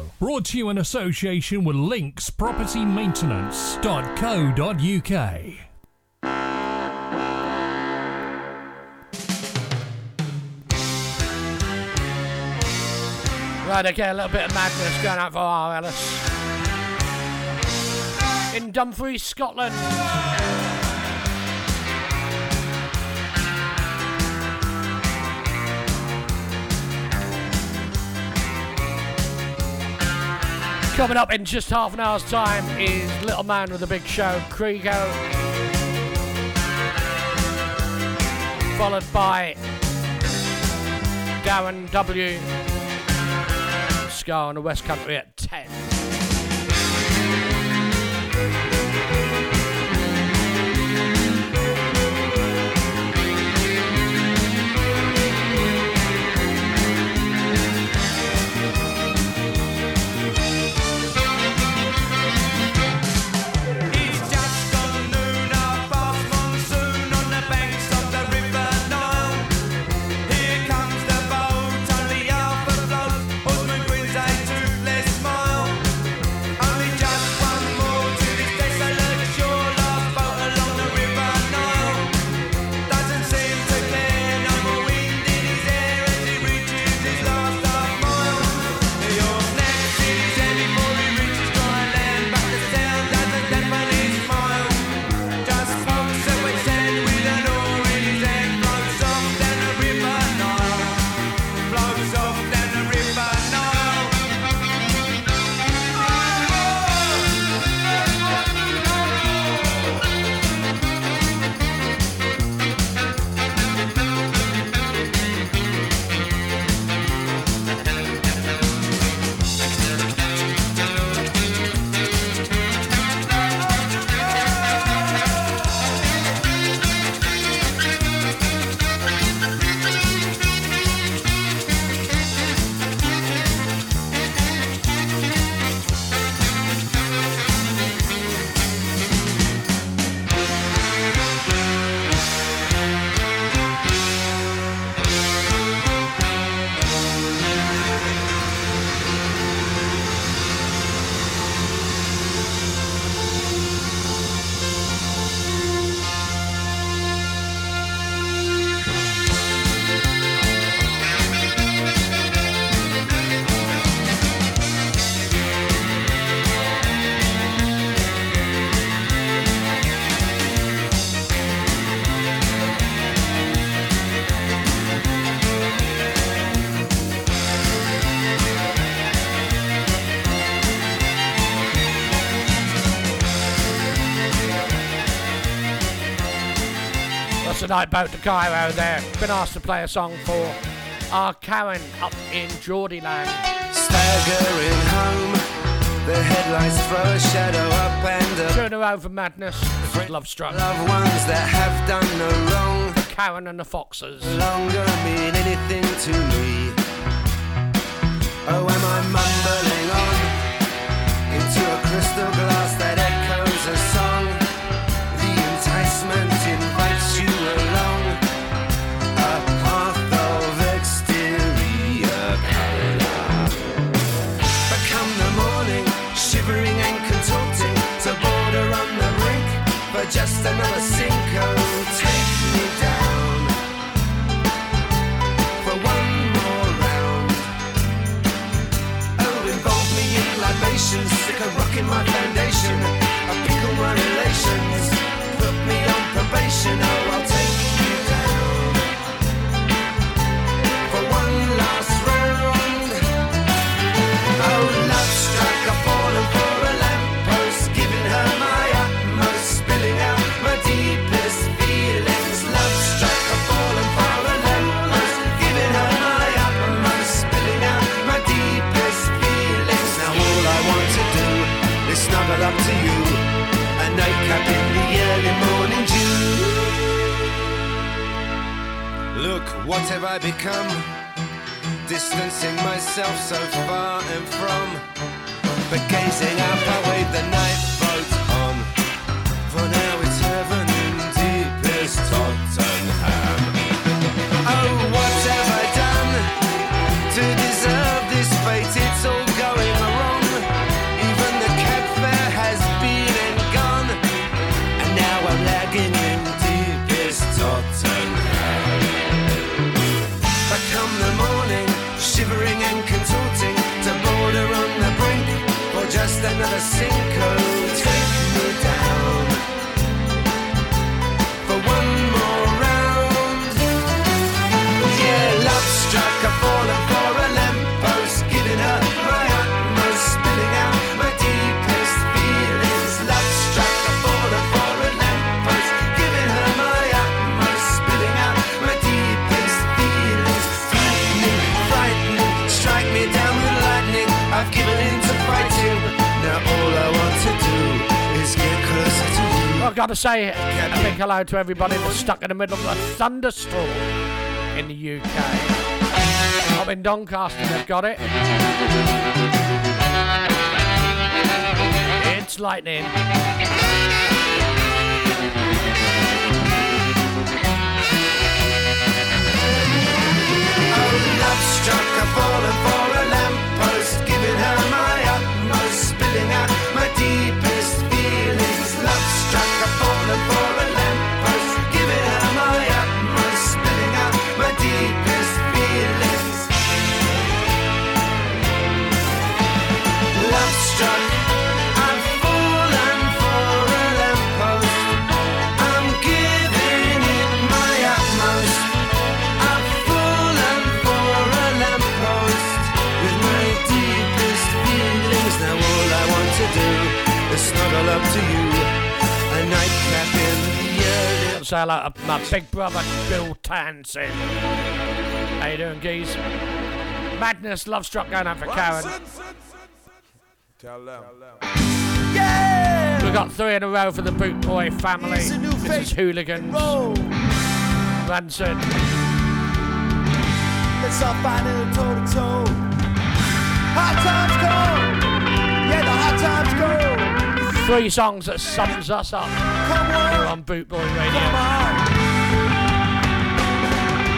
Brought to you in association with Links Property Maintenance.co.uk. Right, okay, a little bit of madness going out for our Ellis. In Dumfries, Scotland. Coming up in just half an hour's time is Little Man with a Big Show, Kriego. Followed by Darren W. Scar on the West Country at 10. That's a night boat to Cairo there. Been asked to play a song for our Karen up in Geordieland. Staggering home, the headlights throw a shadow up and up. Turn her over madness. Love struck. Loved ones that have done no wrong. Karen and the Foxes. No longer mean anything to me. Oh, am I mumbling on into a crystal glass that echoes a song? The enticement invites you along a path of exterior color. But come the morning, shivering and contorting to border on the brink for just another Cinco. Take me down for one more round. Oh, involve me in libations, a my foundation, I pickle my relations, put me on probation. Oh, I'll take What have I become? Distancing myself so far and from. But gazing up, I wave the night just I've got to say a big hello to everybody that's stuck in the middle of a thunderstorm in the UK. Up in Doncaster, they've got it. It's lightning. Oh, love struck, I've fallen for a lamppost, giving her my utmost, spilling out my deepest Love struck, fallen for a giving her my utmost, spilling out my deepest feelings. Love struck, is snuggle up to you, a nightcap in the early. Say hello to my big brother Bill Tansen. How you doing, geez? Madness, love struck going out for Karen. Tell them. Yeah! We've got three in a row for the Boot Boy family. This is Hooligans. Rancid. Let's all find it toe to toe. Hard times Three songs that sums us up here on Boot Boy Radio.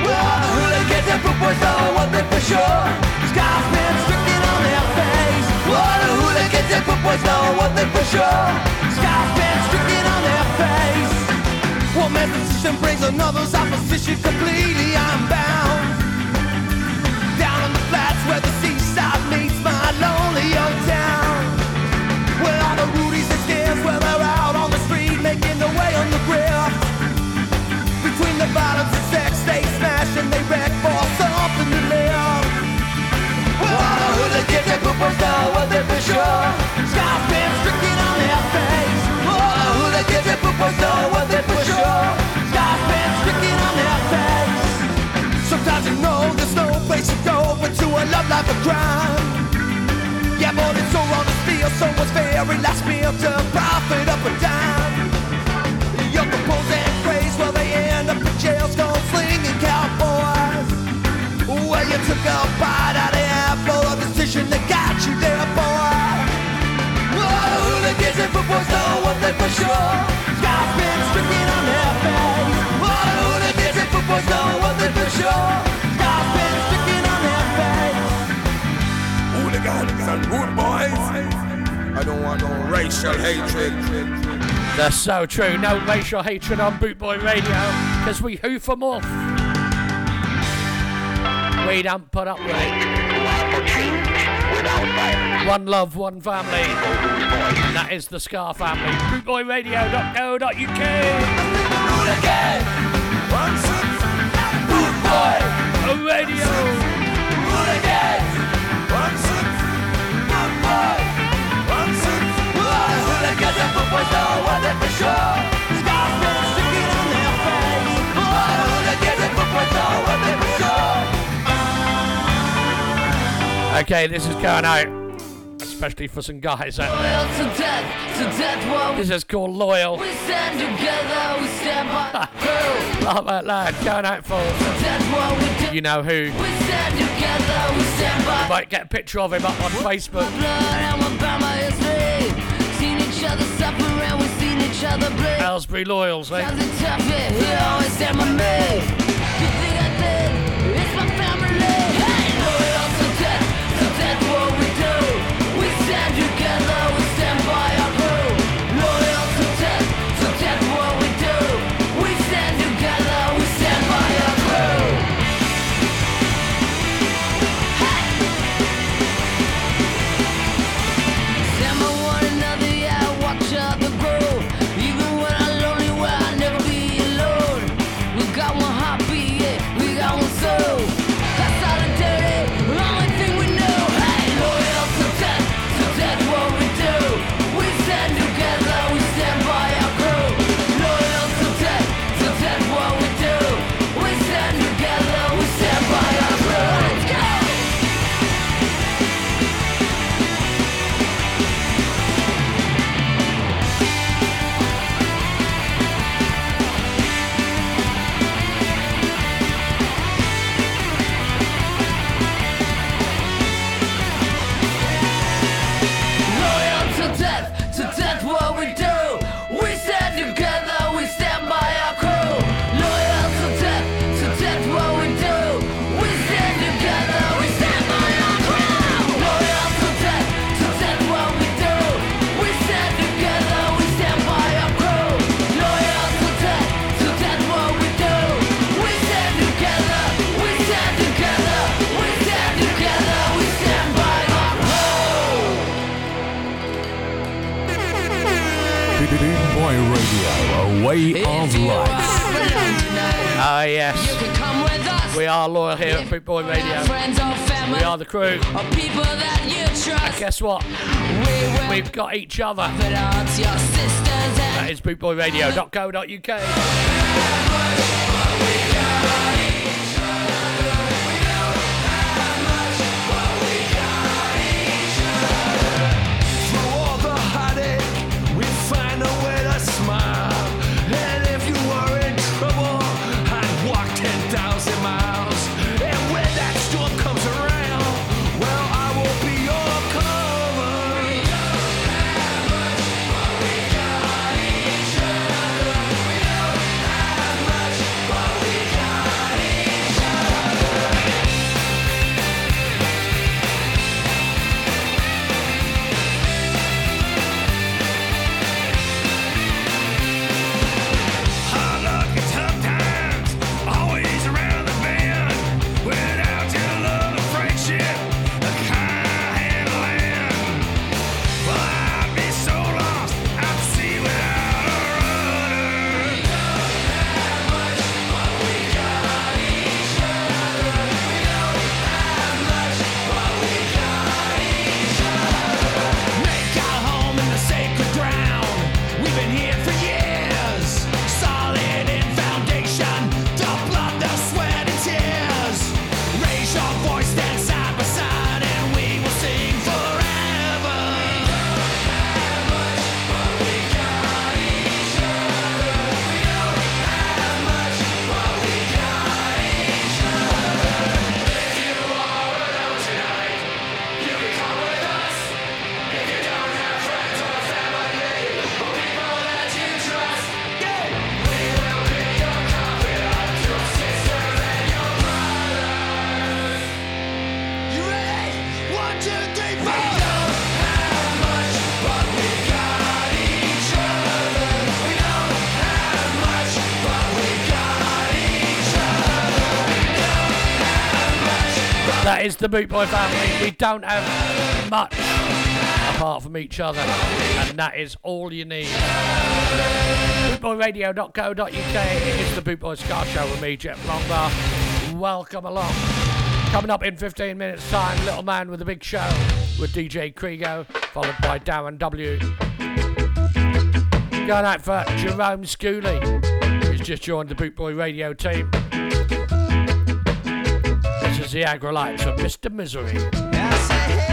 Well, the hooligans and foot boys know one thing for sure. Scar's been stricken on their face. Well, the hooligans and foot boys know one thing for sure. Scar's been stricken on their face. One man's position brings another's opposition completely unbound. Down Between the violence and sex, they smash and they wreck for something to live. Well, all the hooligans and poopers know one thing for sure. Scars been stricken on their face. All the hooligans and poopers know one thing for sure. Scars been stricken on their face. Sometimes you know there's no place to go but to a love life of crime. Yeah, but it's so wrong to steal someone's very last meal to profit you took a bite out of the apple, a decision that got you there, boy. Oh, hooligans and footboys know one thing for sure. Scott's been stricken on their face. Oh, hooligans and footboys know one thing for sure. Scott's been stricken on their face. Hooligans and rude boys. I don't want no racial hatred. That's so true. No racial hatred on Boot Boy Radio because we hoof them off. We don't put up with it. One love, one family. And That is the Ska family. Bootboyradio.co.uk. Again. Boot Boy Radio. Footboys know one for sure. Scott's been stricken on their face. Hooligans and footboys know one Okay, this is going out. Especially for some guys out there. To death, to death, this is called Loyal. We stand together, we stand by Love that lad, going out for death, you know who. We stand Together, we stand by might get a picture of him up on Facebook. Suffer, Loyals, eh? Ah, yes. We are loyal here at Big Boy Radio. Family, we are the crew. And guess what? We have got each other. That is bootboyradio.co.uk. the Boot Boy family. We don't have much apart from each other, and that is all you need. BootboyRadio.co.uk is the Boot Boy Ska Show with me, Jeff Lombard. Welcome along. Coming up in 15 minutes' time, Little Man with a Big Show with DJ Krigo, followed by Darren W. Going out for Jerome Schooley, who's just joined the Boot Boy Radio team the Aggrolites of Mr. Misery.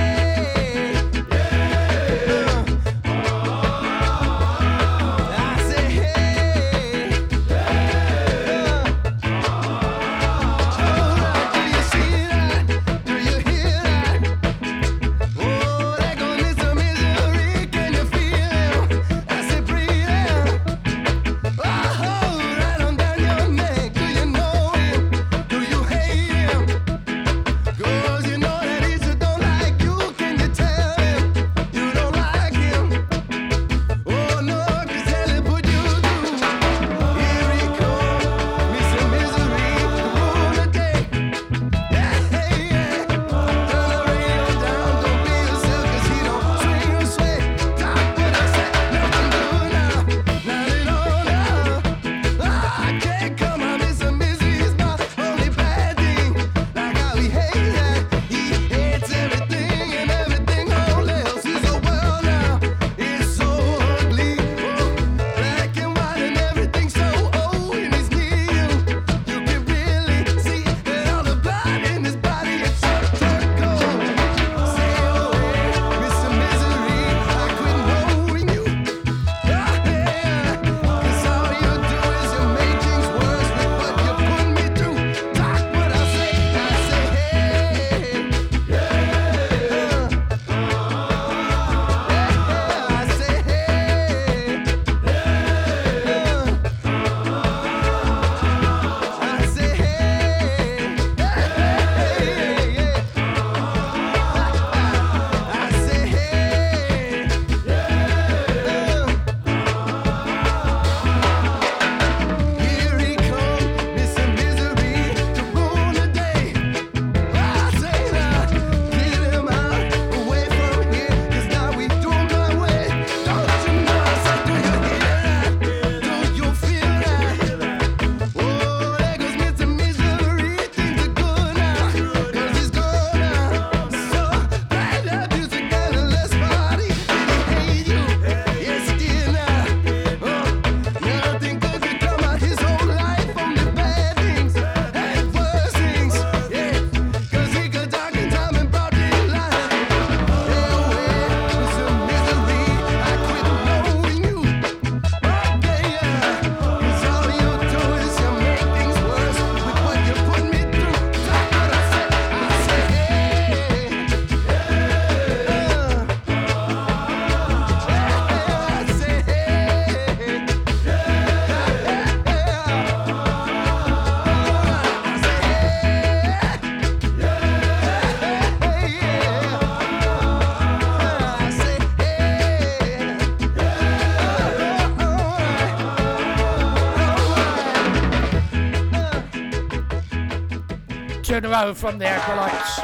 From the Aggrolites.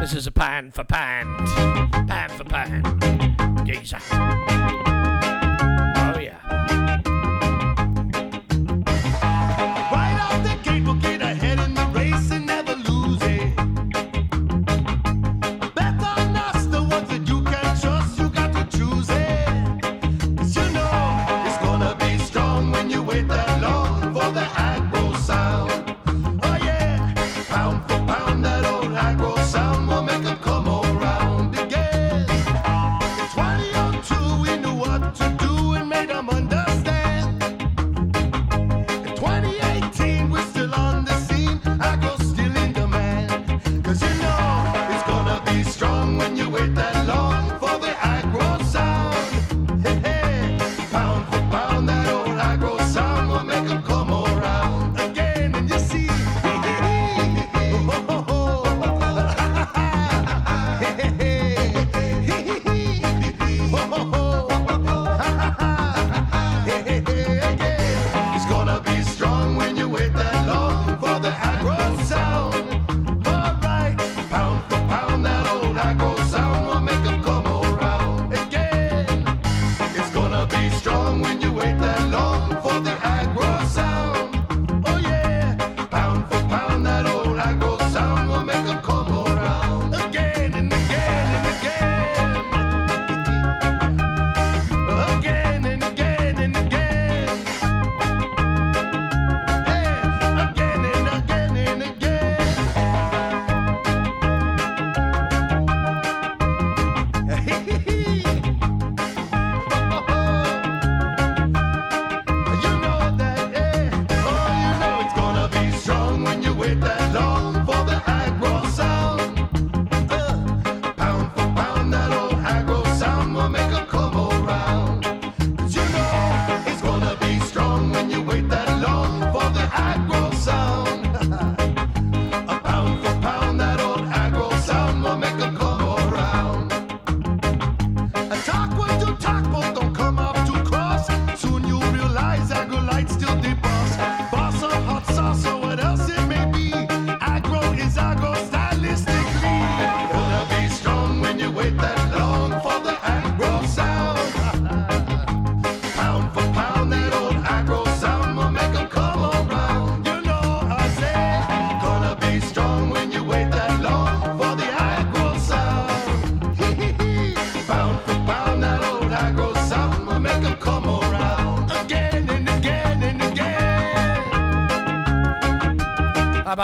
This is a pan for pan. Pan for pan.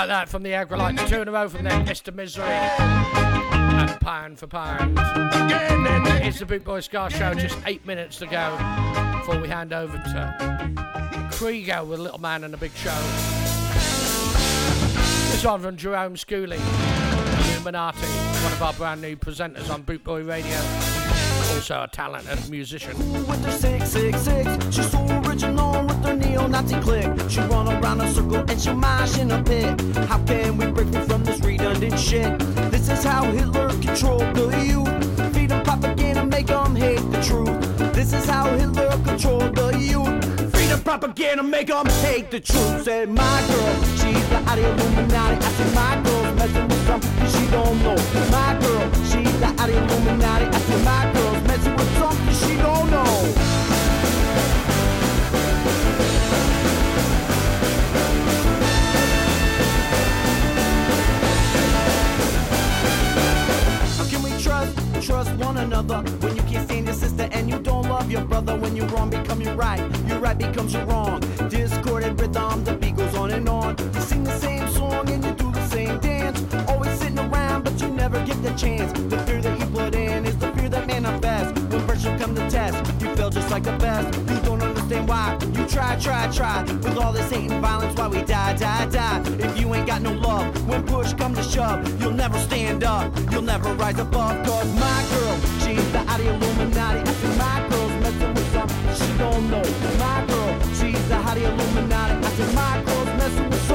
About that from the Aggrolites? Two in a row from there, Mr. Misery. And pound for pound. It's the Boot Boy Ska Show, just eight minutes to go before we hand over to Krieger with Little Man and the Big Show. This one from Jerome Schooley, Illuminati, one of our brand new presenters on Boot Boy Radio. Also a talented musician. with her 666. She's so original with her neo-Nazi clique. She run around a circle and she mash in a pit. How can we break free from this redundant shit? This is how Hitler controlled the youth. Feed them propaganda, make them hate the truth. This is how Hitler controlled the youth. Feed propaganda, make them hate the truth. Said my girl, she's the Illuminati. I said my girl's messing with she don't know. My girl, she's the out Illuminati. I said my girl's messing with something she don't know. How can we trust, trust one another when you can't stand your sister and you don't love your brother? When you're wrong, become your right, your right becomes your wrong. Discordant rhythm, the beat goes on and on. You sing the same song and you do the same dance. Always chance. The fear that you put in is the fear that manifests. When virtue come to test, you feel just like the best. You don't understand why. You try, try, try. With all this hate and violence, why we die, die, die. If you ain't got no love, when push come to shove, you'll never stand up. You'll never rise above. Cause my girl, she's the out Illuminati. My girl's messing with something she don't know. My girl, she's the hottie Illuminati. I said my girl's messing with something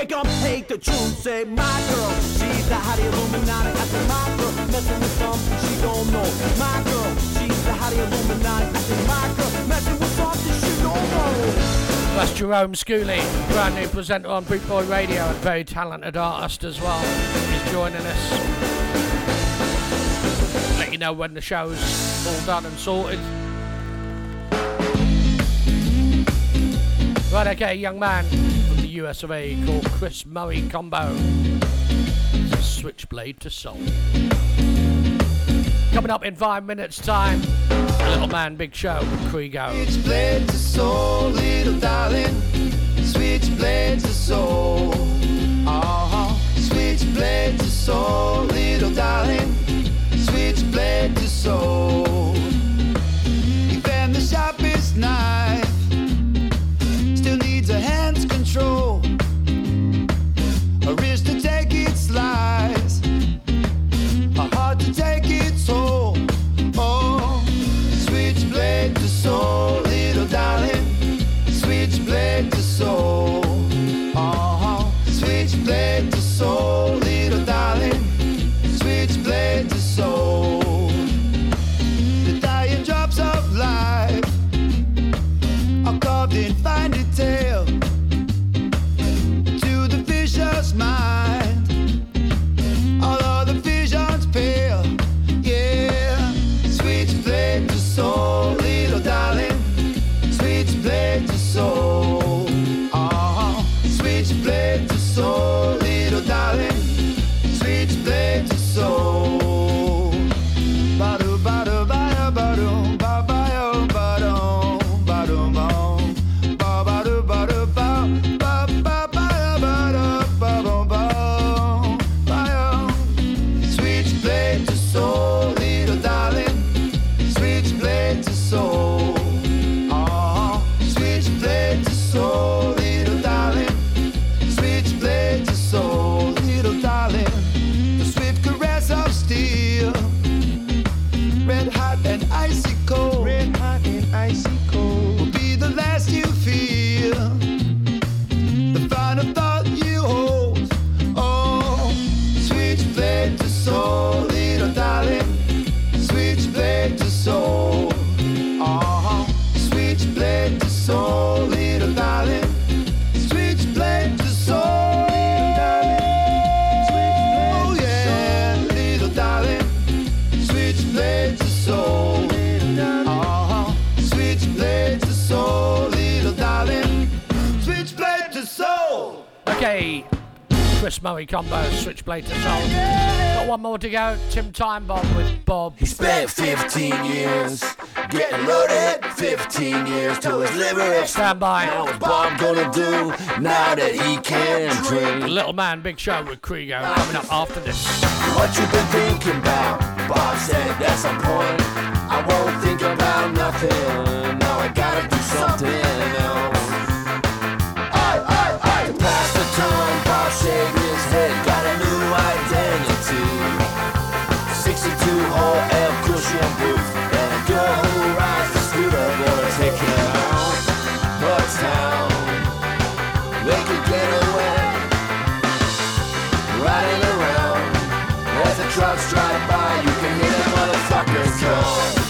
make them hate the truth. Say, my girl, she's the hottie Illuminati. I say, my girl, messing with something she don't know. My girl, she's the hottie Illuminati. I say, my girl, messing with something she don't know. That's Jerome Schooley, brand new presenter on Bootboy Radio and very talented artist as well. He's joining us. Let you know when the show's all done and sorted. Right, okay, young man US of A called Chris Murray Combo. It's a switchblade to soul. Coming up in five minutes' time, Little Man Big Show with Kriego. Switchblade to soul, little darling. Switchblade to soul. Uh-huh. Switchblade to soul, little darling. Switchblade to soul. Even the sharpest knife control. A wrist to take its slice. A heart to take its toll. Oh, switchblade to soul, little darling. Switchblade to soul. Uh-huh. Switchblade to soul, little darling. Switchblade to soul. Murray combo, switchblade to soul. Got one more to go. Tim Timebomb with Bob. He spent 15 years getting loaded, 15 years till his liver Stand by. Now what's Bob gonna do now that he can't drink? Little Man Big Show with Kriego coming up after this. What you been thinking about? Bob said that's the point. I won't think about nothing. Now I gotta do something else. I, aye, aye. To pass the time, Bob shaved 62 hole L cushion and who rides scooter gonna take. They could get away riding around. As the trucks drive by, you can hear the motherfuckers go.